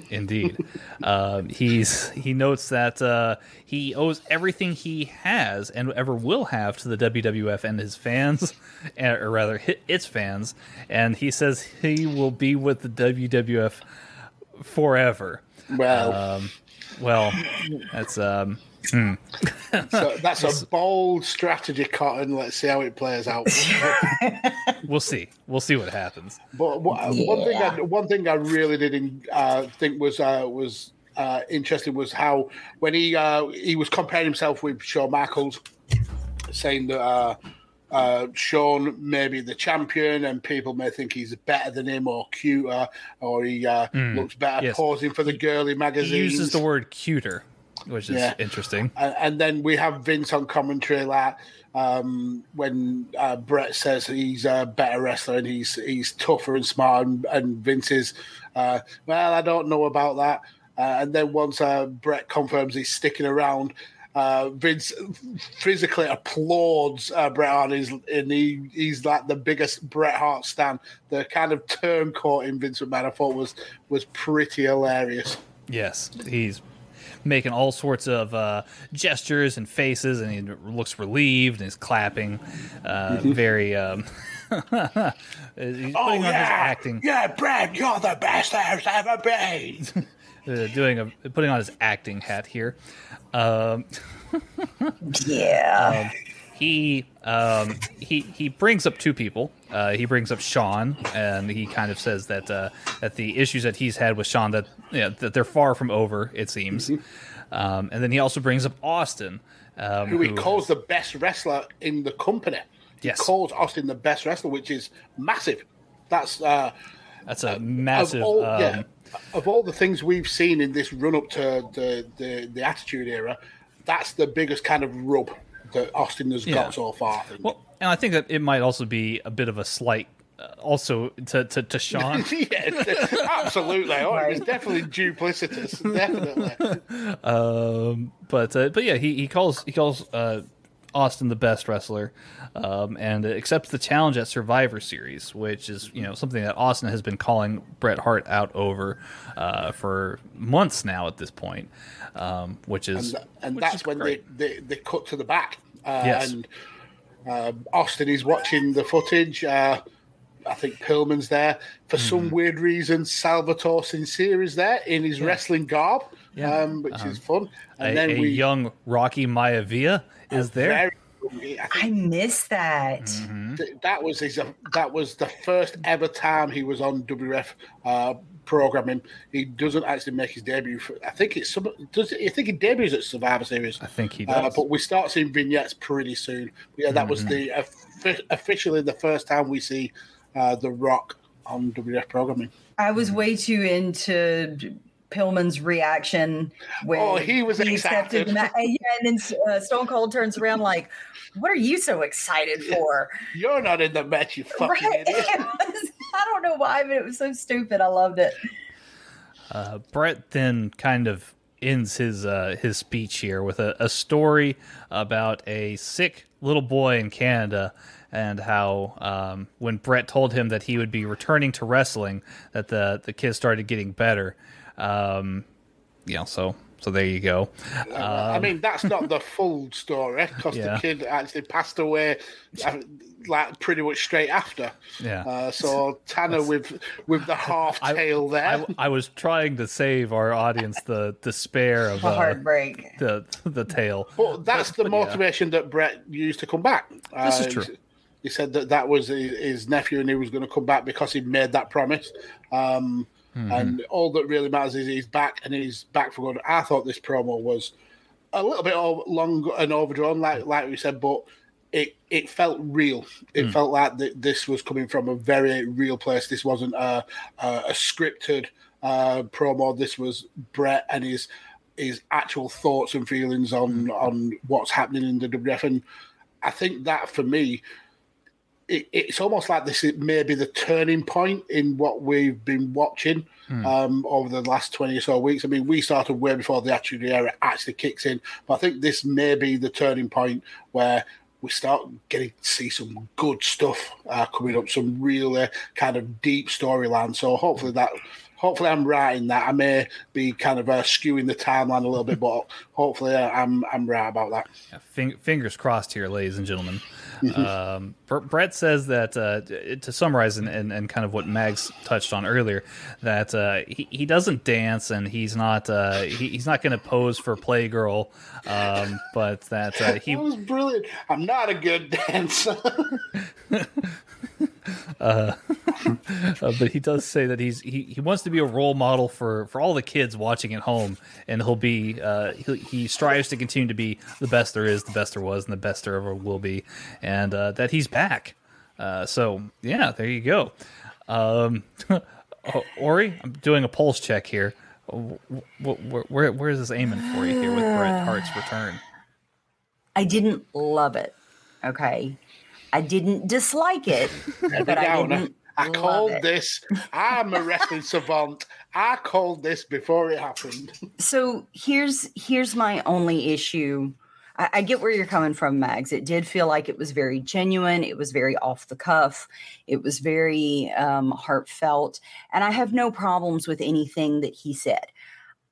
Indeed, um, he's he notes that uh, he owes everything he has and ever will have to the WWF and his fans, or rather, its fans. And he says he will be with the WWF forever. Well, Um, well, that's um, hmm. so that's a bold strategy, Cotton. Let's see how it plays out. we'll see. We'll see what happens. But what, one thing, I, one thing I really didn't uh, think was uh, was uh, interesting was how when he uh, he was comparing himself with Shawn Michaels, saying that uh, uh, Shawn may be the champion and people may think he's better than him or cuter or he uh, Mm, looks better yes. posing for the girly He magazines. uses the word cuter, which is Yeah. interesting. And, and then we have Vince on commentary like um, when uh, Bret says he's a better wrestler and he's he's tougher and smart, and, and Vince is, uh, well, I don't know about that. Uh, and then once uh, Bret confirms he's sticking around, uh, Vince physically applauds uh, Bret Hart, and he, he's like the biggest Bret Hart stan. The kind of turn caught in Vince McMahon, I thought was was pretty hilarious. Yes, he's making all sorts of uh, gestures and faces, and he looks relieved and he's clapping. Uh, very. Um, he's Oh putting on his yeah, acting. yeah, Brad, you're the best there's ever been. uh, doing a putting on his acting hat here. Um, Yeah. um, he um, he he brings up two people. Uh, he brings up Shawn, and he kind of says that uh, that the issues that he's had with Shawn that yeah, that they're far from over. It seems. Um, and then he also brings up Austin, um, who he calls the best wrestler in the company. He Yes. calls Austin the best wrestler, which is massive. That's uh, that's a massive. Of all, um, yeah, of all the things we've seen in this run up to the, the the Attitude Era, that's the biggest kind of rub that Austin has Yeah. got so far. I. Well, and I think that it might also be a bit of a slight, uh, also to to, to Shawn. yeah, absolutely. Oh, it was definitely duplicitous. Definitely. um, but uh, but yeah, he, he calls he calls uh, Austin the best wrestler, um, and accepts the challenge at Survivor Series, which is you know something that Austin has been calling Bret Hart out over uh, for months now at this point, um, which is and, and which that's is when they, they, they cut to the back. Uh, Yes. And um Austin is watching the footage. Uh, I think Pillman's there. For some Mm-hmm. weird reason, Salvatore Sincere is there in his wrestling garb, Yeah. um, which is fun. And a, then a we young Rocky Maivia is there. Very, I I miss that. Mm-hmm. Th- that was his. That was the first ever time he was on WF uh, programming. He doesn't actually make his debut. For, I think it's some. Does I think he debuts at Survivor Series? I think he Uh, does. but we start seeing vignettes pretty soon. But yeah, that was Mhm. the offi- officially the first time we see uh, the Rock on WF programming. I was way too into Pillman's reaction when Oh, he was accepted excited. the ma- and then uh, Stone Cold turns around like, "What are you so excited for?" You're not in the match, you fucking Right? idiot. Was- I don't know why, but it was so stupid. I loved it. Uh, Bret then kind of ends his uh, his speech here with a, a story about a sick little boy in Canada and how um, when Bret told him that he would be returning to wrestling, that the the kid started getting better. Um, you know, so so there you go. I Um, mean, that's not the full story because Yeah. the kid actually passed away uh, like pretty much straight after. Yeah. Uh, so Tanner with with the half tail there. I, I was trying to save our audience the despair of The uh, heartbreak. the the tale. But that's the motivation that Bret used to come back. This is Uh, true. He said that that was his, his nephew and he was going to come back because he made that promise. Um, Mhm. And all that really matters is he's back and he's back for good. I thought this promo was a little bit over, long and overdrawn, like like we said, but it it felt real. It Mm. felt like th- this was coming from a very real place. This wasn't a a, a scripted uh, promo. This was Bret and his his actual thoughts and feelings on on what's happening in the WF. And I think that for me, it, it's almost like this is maybe the turning point in what we've been watching Hmm. um, over the last 20 or so weeks. I mean, we started way before the Attitude Era actually kicks in, but I think this may be the turning point where we start getting to see some good stuff uh, coming up, some really kind of deep storyline. So hopefully that. Hopefully, I'm right in that. I may be kind of uh, skewing the timeline a little bit, but hopefully, I'm I'm right about that. Fing- fingers crossed here, ladies and gentlemen. um, Br- Bret says that uh, to summarize and, and, and kind of what Mags touched on earlier, that uh, he, he doesn't dance and he's not uh, he, he's not going to pose for Playgirl, um, but that uh, he that was brilliant. I'm not a good dancer. uh, uh, but he does say that he's he, he wants to be a role model for, for all the kids watching at home, and he'll be uh, he, he strives to continue to be the best there is, the best there was, and the best there ever will be, and uh, that he's back. Uh, so yeah, there you go. Um, Ori, I'm doing a pulse check here. Wh- wh- wh- Where, where is this aiming for you here with Bret Hart's return? I didn't love it. Okay. I didn't dislike it, but I didn't. I love called it. this. I'm a wrestling savant. I called this before it happened. So here's here's my only issue I, I get where you're coming from, Mags. It did feel like it was very genuine. It was very off the cuff. It was very um, heartfelt. And I have no problems with anything that he said.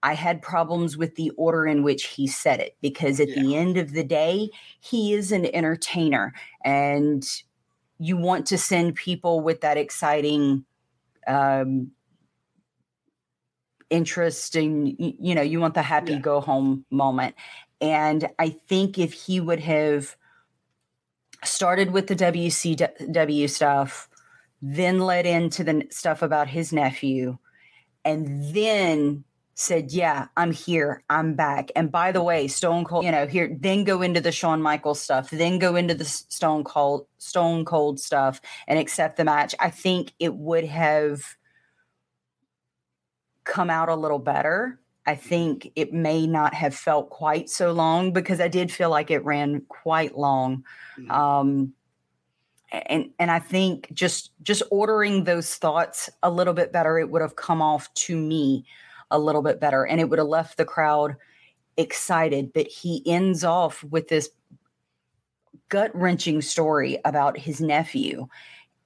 I had problems with the order in which he said it because at yeah. the end of the day, he is an entertainer and you want to send people with that exciting um, interesting you know you want the happy yeah. go home moment and i think if he would have started with the wcw stuff then led into the stuff about his nephew and then said yeah i'm here i'm back and by the way stone cold you know here then go into the Shawn Michaels stuff then go into the stone cold stone cold stuff and accept the match i think it would have come out a little better. I think it may not have felt quite so long because I did feel like it ran quite long. Mm-hmm. Um, and and I think just just ordering those thoughts a little bit better, it would have come off to me a little bit better, and it would have left the crowd excited. But he ends off with this gut wrenching story about his nephew,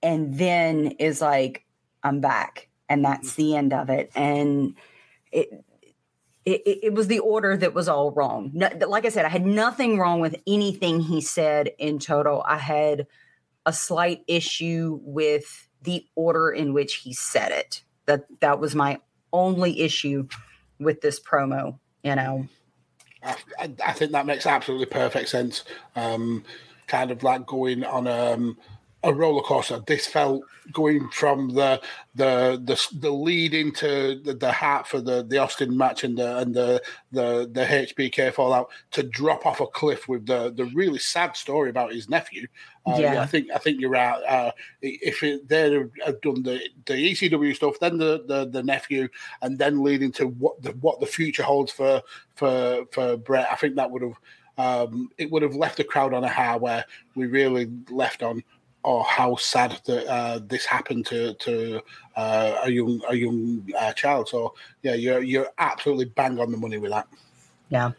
and then is like, "I'm back." and that's mm-hmm. the end of it. And it, it, it, was the order that was all wrong. No, like I said, I had nothing wrong with anything he said in total. I had a slight issue with the order in which he said it. That that was my only issue with this promo. You know, I, I think that makes absolutely perfect sense. Um, kind of like going on um, a roller coaster. This felt going from the the the, the lead into the, the hat for the, the Austin match and the and the the the HBK fallout to drop off a cliff with the the really sad story about his nephew. Uh, yeah. yeah. I think I think you're right. Uh, if it, they have done the the ECW stuff, then the, the the nephew, and then leading to what the what the future holds for for for Bret, I think that would have. Um, it would have left the crowd on a high where we really left on or how sad that uh, this happened to to uh, a young a young uh, child. So yeah, you're you're absolutely bang on the money with that. Yeah.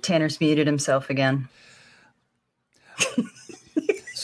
Tanner's muted himself again.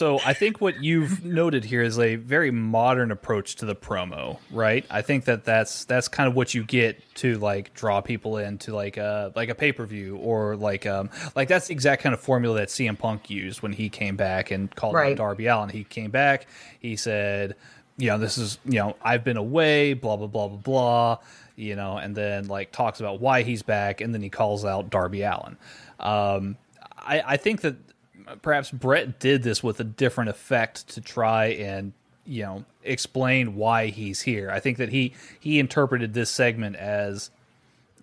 So I think what you've noted here is a very modern approach to the promo, right? I think that that's that's kind of what you get to like draw people into like a like a pay per view or like um like that's the exact kind of formula that CM Punk used when he came back and called right. out Darby Allin. He came back, he said, you know, this is you know I've been away, blah blah blah blah blah, you know, and then like talks about why he's back, and then he calls out Darby Allin. Um, I, I think that perhaps Bret did this with a different effect to try and you know explain why he's here. I think that he he interpreted this segment as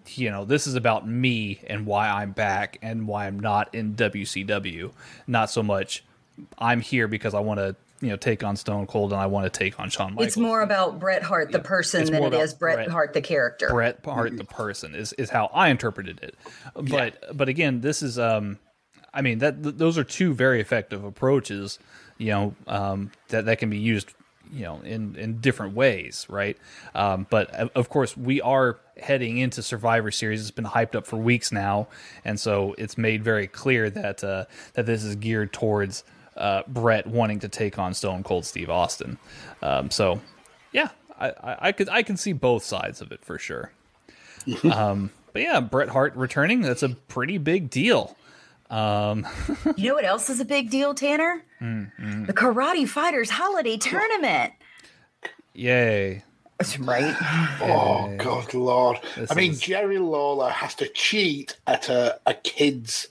you know this is about me and why I'm back and why I'm not in WCW, not so much I'm here because I want to you know take on Stone Cold and I want to take on Shawn Michaels. It's more about Bret Hart the yeah. person than it is Bret, Bret Hart the character. Bret Hart the person is is how I interpreted it. But yeah. but again, this is um I mean that th- those are two very effective approaches, you know, um, that that can be used, you know, in in different ways, right? Um, but of course, we are heading into Survivor Series. It's been hyped up for weeks now, and so it's made very clear that uh, that this is geared towards uh, Bret wanting to take on Stone Cold Steve Austin. Um, so, yeah, I, I, I could I can see both sides of it for sure. um, but yeah, Bret Hart returning, that's a pretty big deal. Um, you know what else is a big deal, Tanner? Mm, mm. The Karate Fighters Holiday Tournament. Yay. That's right. Oh, God, Lord. This I mean, is... Jerry Lawler has to cheat at a, a kid's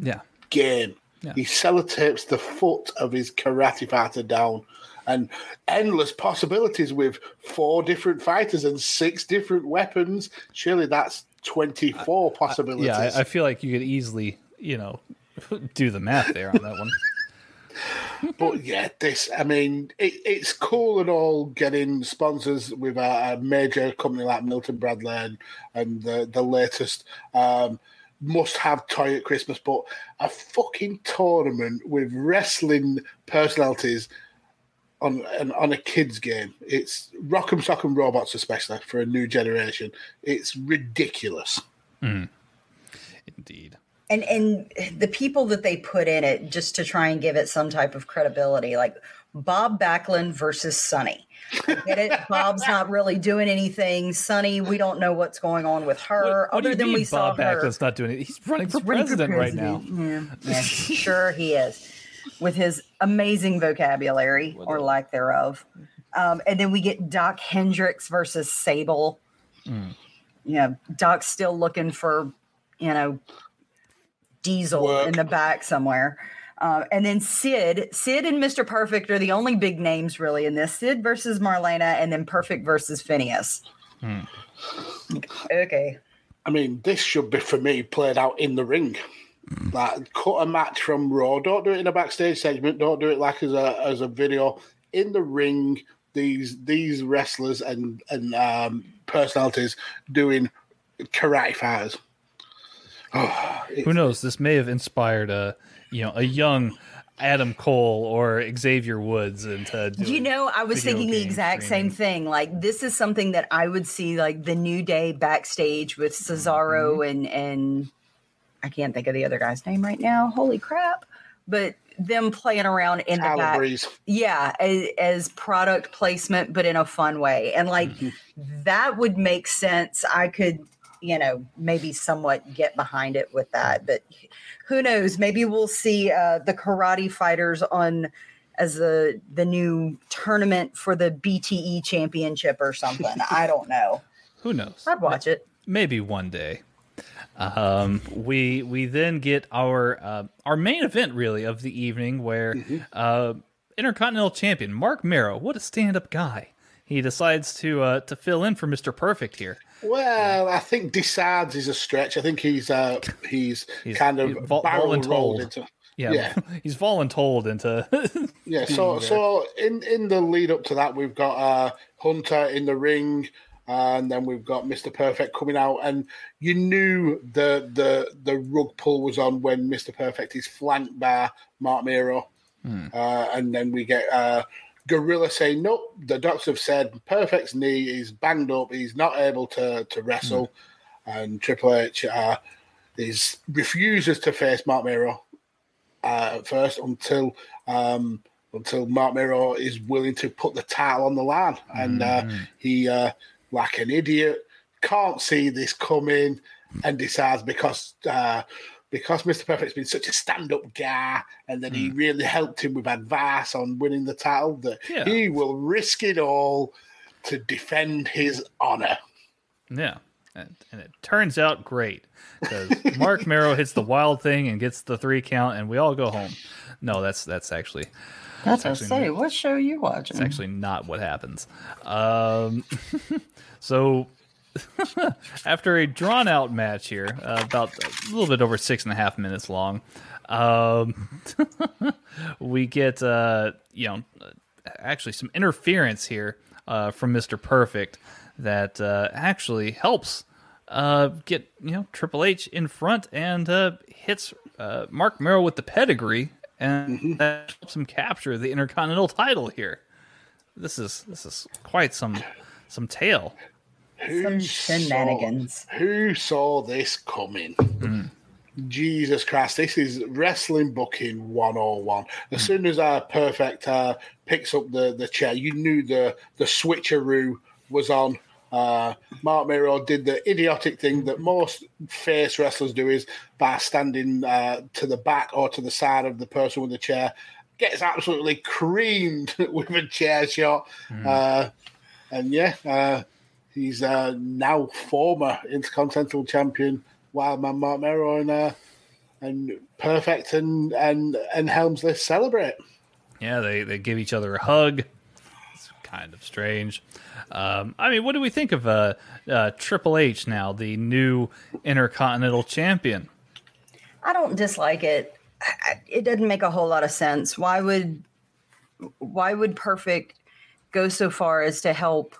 yeah. game. Yeah. He sellotapes the foot of his karate fighter down and endless possibilities with four different fighters and six different weapons. Surely that's 24 possibilities. I, yeah, I, I feel like you could easily you know, do the math there on that one. but yeah, this, I mean, it, it's cool and all getting sponsors with a, a, major company like Milton Bradley and, and the, the latest um, must have toy at Christmas, but a fucking tournament with wrestling personalities on on, on a kids game. It's Rock'em Sock'em Robots, especially for a new generation. It's ridiculous. Indeed. And and the people that they put in it just to try and give it some type of credibility like bob backlund versus Sunny I get it bob's not really doing anything Sunny we don't know what's going on with her What, what other than mean we Bob saw her Backlund's not doing it? He's running for running for president, right now. Yeah, yeah, sure he is, with his amazing vocabulary or lack thereof. Um, and then we get Doc Hendrix versus Sable. Mm. Yeah, Doc's still looking for, you know, Diesel Work. in the back somewhere. Uh, and then Sid, Sid and Mr. Perfect are the only big names really in this. Sid versus Marlena, and then Perfect versus Phineas. Hmm. Okay. I mean, this should be for me played out in the ring. Like, cut a match from Raw. Don't do it in a backstage segment. Don't do it like as a as a video in the ring. These these wrestlers and and um, personalities doing karate fighters. Oh, Who knows? This may have inspired a you know a young Adam Cole or Xavier Woods into. You know, I was thinking the exact streaming. same thing. Like this is something that I would see like the New Day backstage with Cesaro Mm-hmm. and and I can't think of the other guy's name right now. Holy crap. But them playing around in the back. Breeze. Yeah, as, as product placement, but in a fun way. And like that would make sense. I could, you know, maybe somewhat get behind it with that. But who knows? Maybe we'll see uh, the karate fighters on as the the new tournament for the BTE championship or something. I don't know. Who knows? I'd watch it. Maybe one day. Um, we we then get our uh, our main event really of the evening, where uh, Intercontinental Champion Marc Mero, what a stand up guy, he decides to uh, to fill in for Mister Perfect here. Well, I think decides is a stretch. I think he's uh he's, He's- kind of he's vol- barrel rolled into Yeah, Yeah. he's voluntold into Yeah, so so in in the lead up to that, we've got uh, Hunter in the ring, and then we've got Mister Perfect coming out, and you knew the the the rug pull was on when Mister Perfect is flanked by Marc Mero, uh, and then we get uh, Gorilla saying, "Nope, the doctors have said Perfect's knee is banged up; he's not able to to wrestle," and Triple H uh, is refuses to face Marc Mero uh, at first until um, until Marc Mero is willing to put the title on the line, and uh, he, uh, like an idiot, can't see this coming, and decides because uh, because Mister Perfect's been such a stand-up guy, and that he really helped him with advice on winning the title, that Yeah. he will risk it all to defend his honor. Yeah. And, and it turns out great because Marc Mero hits the wild thing and gets the three count, and we all go home. No, that's that's actually That's what I say. What show are you watching? it's actually not what happens. Um, so after a drawn out match here, uh, about a little bit over six and a half minutes long, um, we get uh, you know actually some interference here uh, from Mister Perfect that uh, actually helps uh, get you know Triple H in front and uh, hits uh, Marc Mero with the pedigree, and that helps him capture the Intercontinental title here. This is this is quite some some tale. Who Some saw- shenanigans. who saw this coming? Jesus Christ, this is wrestling booking 101. As soon as our Perfect uh, picks up the, the chair, you knew the, the switcheroo was on. Uh, Marc Mero did the idiotic thing that most face wrestlers do is by standing uh, to the back or to the side of the person with the chair, gets absolutely creamed with a chair shot. Uh, and yeah, uh, he's uh, now former Intercontinental Champion Wildman Marc Mero and uh, and Perfect and and and Helmsley celebrate. Yeah, they they give each other a hug. It's kind of strange. Um, I mean, what do we think of uh, uh, Triple H now, the new Intercontinental Champion? I don't dislike it. I- I- It doesn't make a whole lot of sense. Why would why would Perfect go so far as to help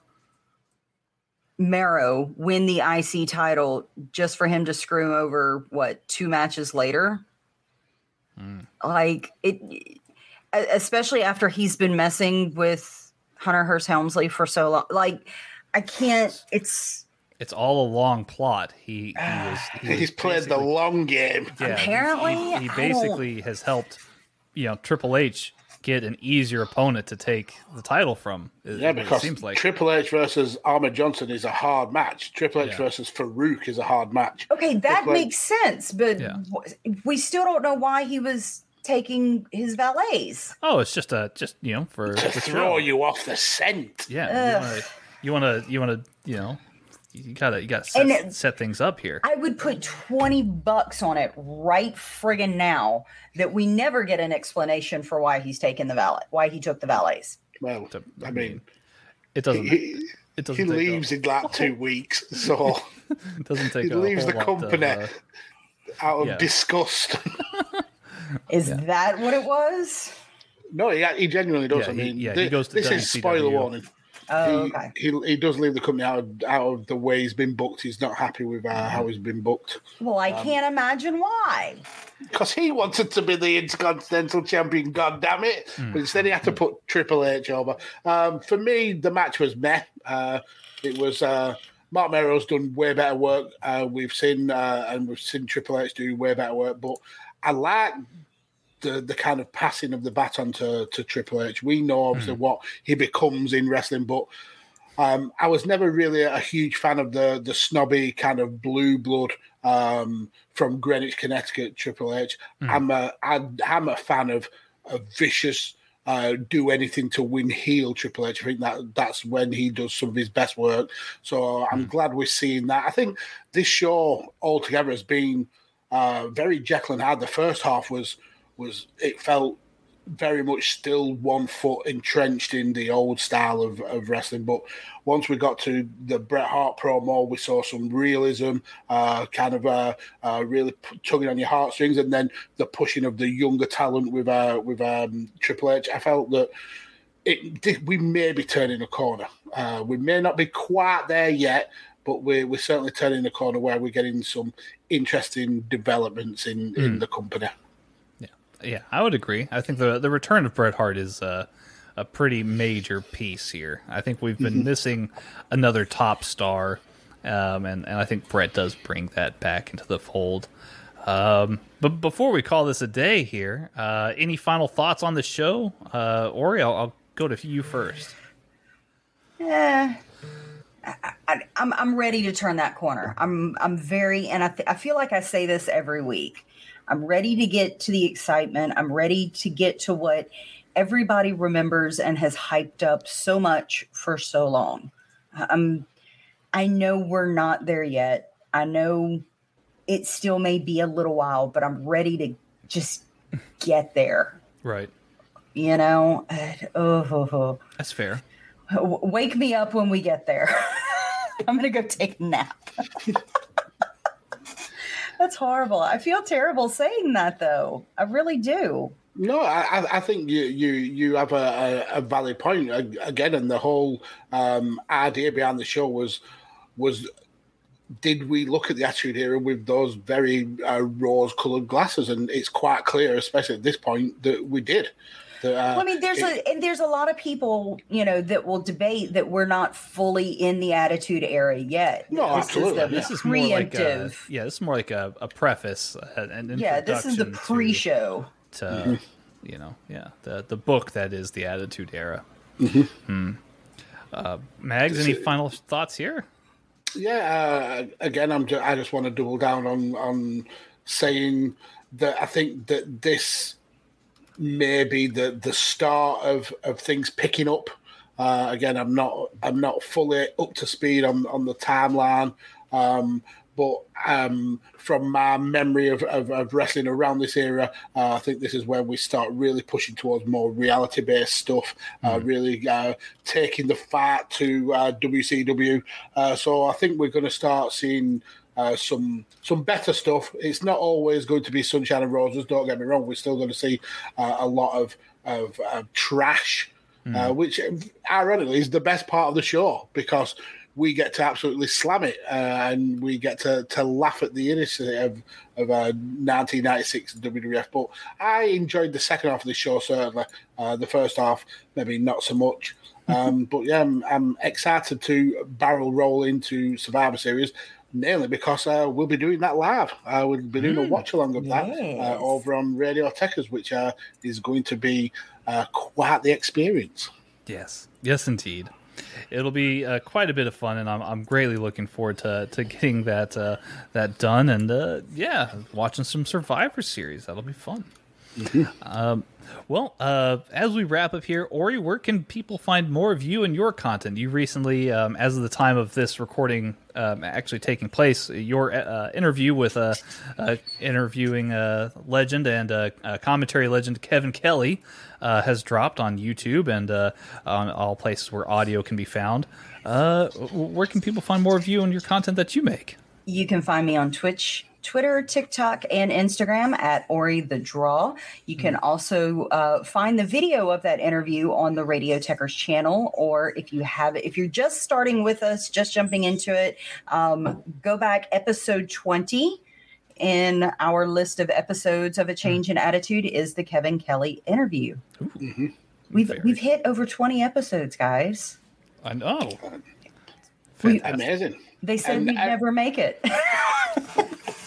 Mero win the IC title just for him to screw him over what two matches later? Mm. Like it, especially after he's been messing with Hunter Hearst Helmsley for so long. Like I can't. It's It's all a long plot. He, he was he was He's played the long game. Yeah, Apparently, he, he I basically has helped, you know, Triple H get an easier opponent to take the title from. is Yeah, because it seems like. Triple H versus Ahmed Johnson is a hard match. Triple H Yeah. versus Faarooq is a hard match. Okay, that Triple H- makes sense, but Yeah. we still don't know why he was taking his valets. oh, it's just a just you know for to throw show. you off the scent. Yeah, you want to you want to you know you gotta you gotta set, it- set things up here. I would put 20 bucks on it right friggin' now that we never get an explanation for why he's taking the valet, why he took the valets. Well, I mean, It doesn't. he, it doesn't. he leaves in like two weeks, so it doesn't take. he a leaves the lot of, company uh, out of yeah. disgust. Is that what it was? no, he, he genuinely does. Yeah, I he- mean, yeah, he thi- goes to this is spoiler warning. Oh, he, okay. he he does leave the company out of, out of the way he's been booked. He's not happy with uh, how he's been booked Well, I Um, can't imagine why. because he wanted to be the Intercontinental Champion. God damn it! Hmm. But instead, he had to put Triple H over. Um, for me, the match was meh. Uh, it was. Uh, Marc Mero's done way better work. Uh, we've seen uh, and we've seen Triple H do way better work. But I like the the kind of passing of the baton to, to Triple H. We know obviously what he becomes in wrestling, but um, I was never really a huge fan of the the snobby kind of blue blood um, from Greenwich, Connecticut. Triple H. am a I, I'm a fan of a vicious. Uh, do anything to win heel Triple H. I think that that's when he does some of his best work. So I'm glad we're seeing that. I think this show altogether has been uh, very Jekyll and Hyde. The first half was was it felt very much still one foot entrenched in the old style of, of wrestling. But once we got to the Bret Hart promo, we saw some realism, uh, kind of uh, uh, really p- tugging on your heartstrings, and then the pushing of the younger talent with uh, with um, Triple H. I felt that it did, we may be turning a corner. Uh, we may not be quite there yet. But we're, we're certainly turning the corner where we're getting some interesting developments in, in the company. Yeah, I would agree. I think the the return of Bret Hart is uh, a pretty major piece here. I think we've been Mhm. missing another top star, um, and and I think Bret does bring that back into the fold. Um, but before we call this a day here, uh, any final thoughts on the show? Uh, Ori, I'll, I'll go to you first. Yeah. I, I, I'm I'm ready to turn that corner. I'm I'm very, and I th- I feel like I say this every week. I'm ready to get to the excitement. I'm ready to get to what everybody remembers and has hyped up so much for so long. I'm I know we're not there yet. I know it still may be a little while, but I'm ready to just get there. Right, You know, oh, oh, oh. that's fair. W- wake me up when we get there. I'm gonna go take a nap. That's horrible. I feel terrible saying that though. I really do. No, I, I- think you you you have a, a, valid point again, and the whole um, idea behind the show was was did we look at the Attitude Era with those very uh, rose-colored glasses? And it's quite clear, especially at this point, that we did. That, uh, well, I mean, there's it- a and there's a lot of people, you know, that will debate that we're not fully in the attitude era yet. No, this absolutely. Is This is more like a, preemptive. yeah, this is more like a, a preface, uh, an yeah, this is the pre-show. to Mm-hmm. you know yeah the the book that is the attitude era Mm-hmm. hmm. uh, mags any final thoughts here Yeah, uh, again, I'm. Just, I just want to double down on on saying that I think that this may be the the start of of things picking up. Uh, again, I'm not I'm not fully up to speed on on the timeline, um, but um, from my memory of, of, of wrestling around this era, uh, I think this is where we start really pushing towards more reality based stuff, uh, really uh, taking the fight to uh, WCW. Uh, so I think we're going to start seeing. Uh, some some better stuff. It's not always going to be sunshine and roses. Don't get me wrong. We're still going to see uh, a lot of of, of trash, uh, which ironically is the best part of the show because we get to absolutely slam it, uh, and we get to, to laugh at the innocence of of uh, 1996 WWF. But I enjoyed the second half of the show certainly. Uh, the first half, maybe not so much. Um, but yeah, I'm, I'm, excited to barrel roll into Survivor Series, mainly because uh, we'll be doing that live. Uh, we'll be doing mm, a watch along of yes. that uh, over on Radio Tekkers, which uh, is going to be uh, quite the experience. Yes, yes, indeed. It'll be uh, quite a bit of fun, and I'm, I'm greatly looking forward to, to getting that that done. And yeah, watching some Survivor Series. That'll be fun. Um, well, uh, as we wrap up here, Ori, where can people find more of you and your content? You recently, um, as of the time of this recording um, actually taking place, your uh, interview with uh, uh interviewing uh, legend and uh, commentary legend Kevin Kelly has dropped on YouTube and on all places where audio can be found. where can people find more of you and your content that you make? You can find me on Twitch Twitter, TikTok, and Instagram at Ori the Draw. You can mm-hmm. also uh, find the video of that interview on the Radio Tekkers channel, or if you have, if you're just starting with us, just jumping into it, um, go back episode twenty. In our list of episodes of a change in attitude is the Kevin Kelly interview. Mm-hmm. We've Very. we've hit over twenty episodes, guys. I know. We, Amazing. They said we'd never make it.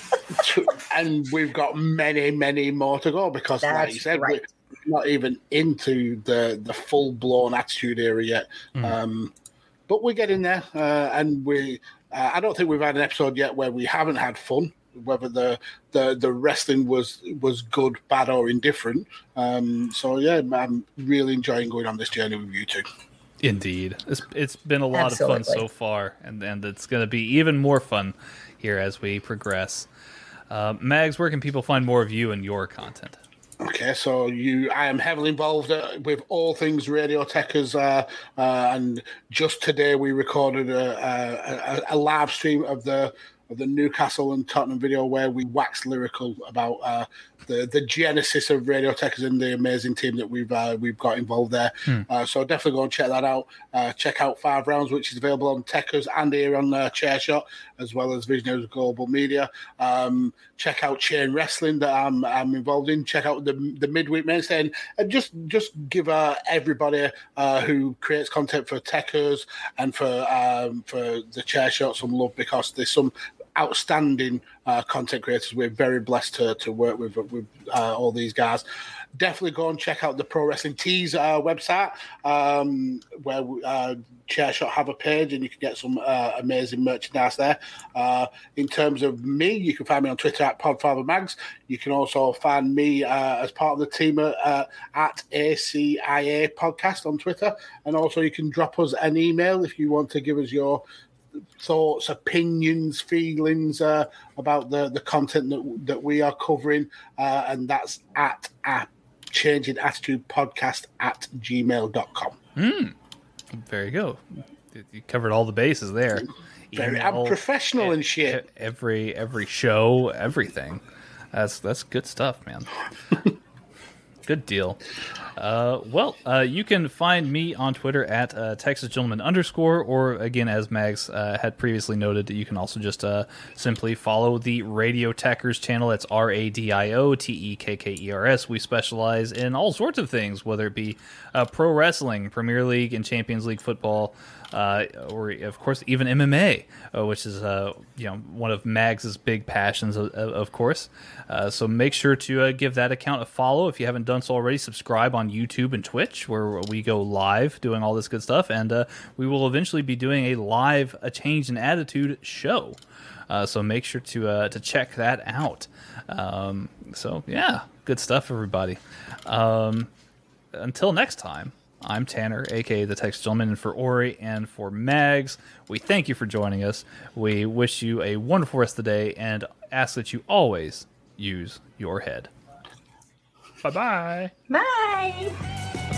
and we've got many, many more to go because, That's like you said, right. we're not even into the the full blown attitude era yet. Mm. Um, but we're getting there, uh, and we. Uh, I don't think we've had an episode yet where we haven't had fun. Whether the the, the wrestling was was good, bad, or indifferent. Um, so yeah, I'm really enjoying going on this journey with you two. Indeed, it's it's been a lot Absolutely. of fun so far, and and it's going to be even more fun here as we progress. Uh, Mags, where can people find more of you and your content? Okay, so you, I am heavily involved uh, with all things Radio Tekkers, uh, uh, and just today we recorded a, a, a, live stream of the of the Newcastle and Tottenham video where we wax lyrical about uh, the the genesis of Radio Tekkers and the amazing team that we've uh, we've got involved there. Hmm. Uh, so definitely go and check that out. Uh, check out Five Rounds, which is available on Tekkers and here on uh, Chairshot, as well as Visionaries Global Media. Um, check out Chain Wrestling that I'm, I'm involved in. Check out the the midweek mainstay and, and just just give uh, everybody uh, who creates content for Tekkers and for um, for the Chairshot some love because there's some outstanding uh, content creators. We're very blessed to, to work with with uh, all these guys. Definitely go and check out the Pro Wrestling Tees uh, website, um, where uh, Chairshot have a page, and you can get some uh, amazing merchandise there. Uh, in terms of me, you can find me on Twitter at PodfatherMags. You can also find me uh, as part of the team at ACIA Podcast on Twitter, and also you can drop us an email if you want to give us your thoughts, opinions, feelings uh, about the, the content that, that we are covering. Uh, and that's at, at changing attitude podcast at gmail.com. Mm. There you go. You covered all the bases there. Very, I'm professional and shit. Every every show, everything. That's that's good stuff, man. good deal. Uh, well, uh, you can find me on Twitter at uh, Texas Gentleman underscore, or again, as Mags uh, had previously noted, you can also just uh, simply follow the Radio Tekkers channel. That's R A D I O T E K K E R S. We specialize in all sorts of things, whether it be uh, pro wrestling, Premier League, and Champions League football uh, or of course even MMA, uh, which is uh, you know one of Mags's big passions, of, of course. Uh, so make sure to uh, give that account a follow if you haven't done so already. Subscribe on YouTube and Twitch, where we go live doing all this good stuff, and uh, we will eventually be doing a live a change in attitude show. so make sure to to check that out. Um, so yeah, good stuff, everybody. Um, until next time. I'm Tanner, aka the Text Gentleman, and for Ori and for Mags, we thank you for joining us. We wish you a wonderful rest of the day and ask that you always use your head. Bye-bye. Bye.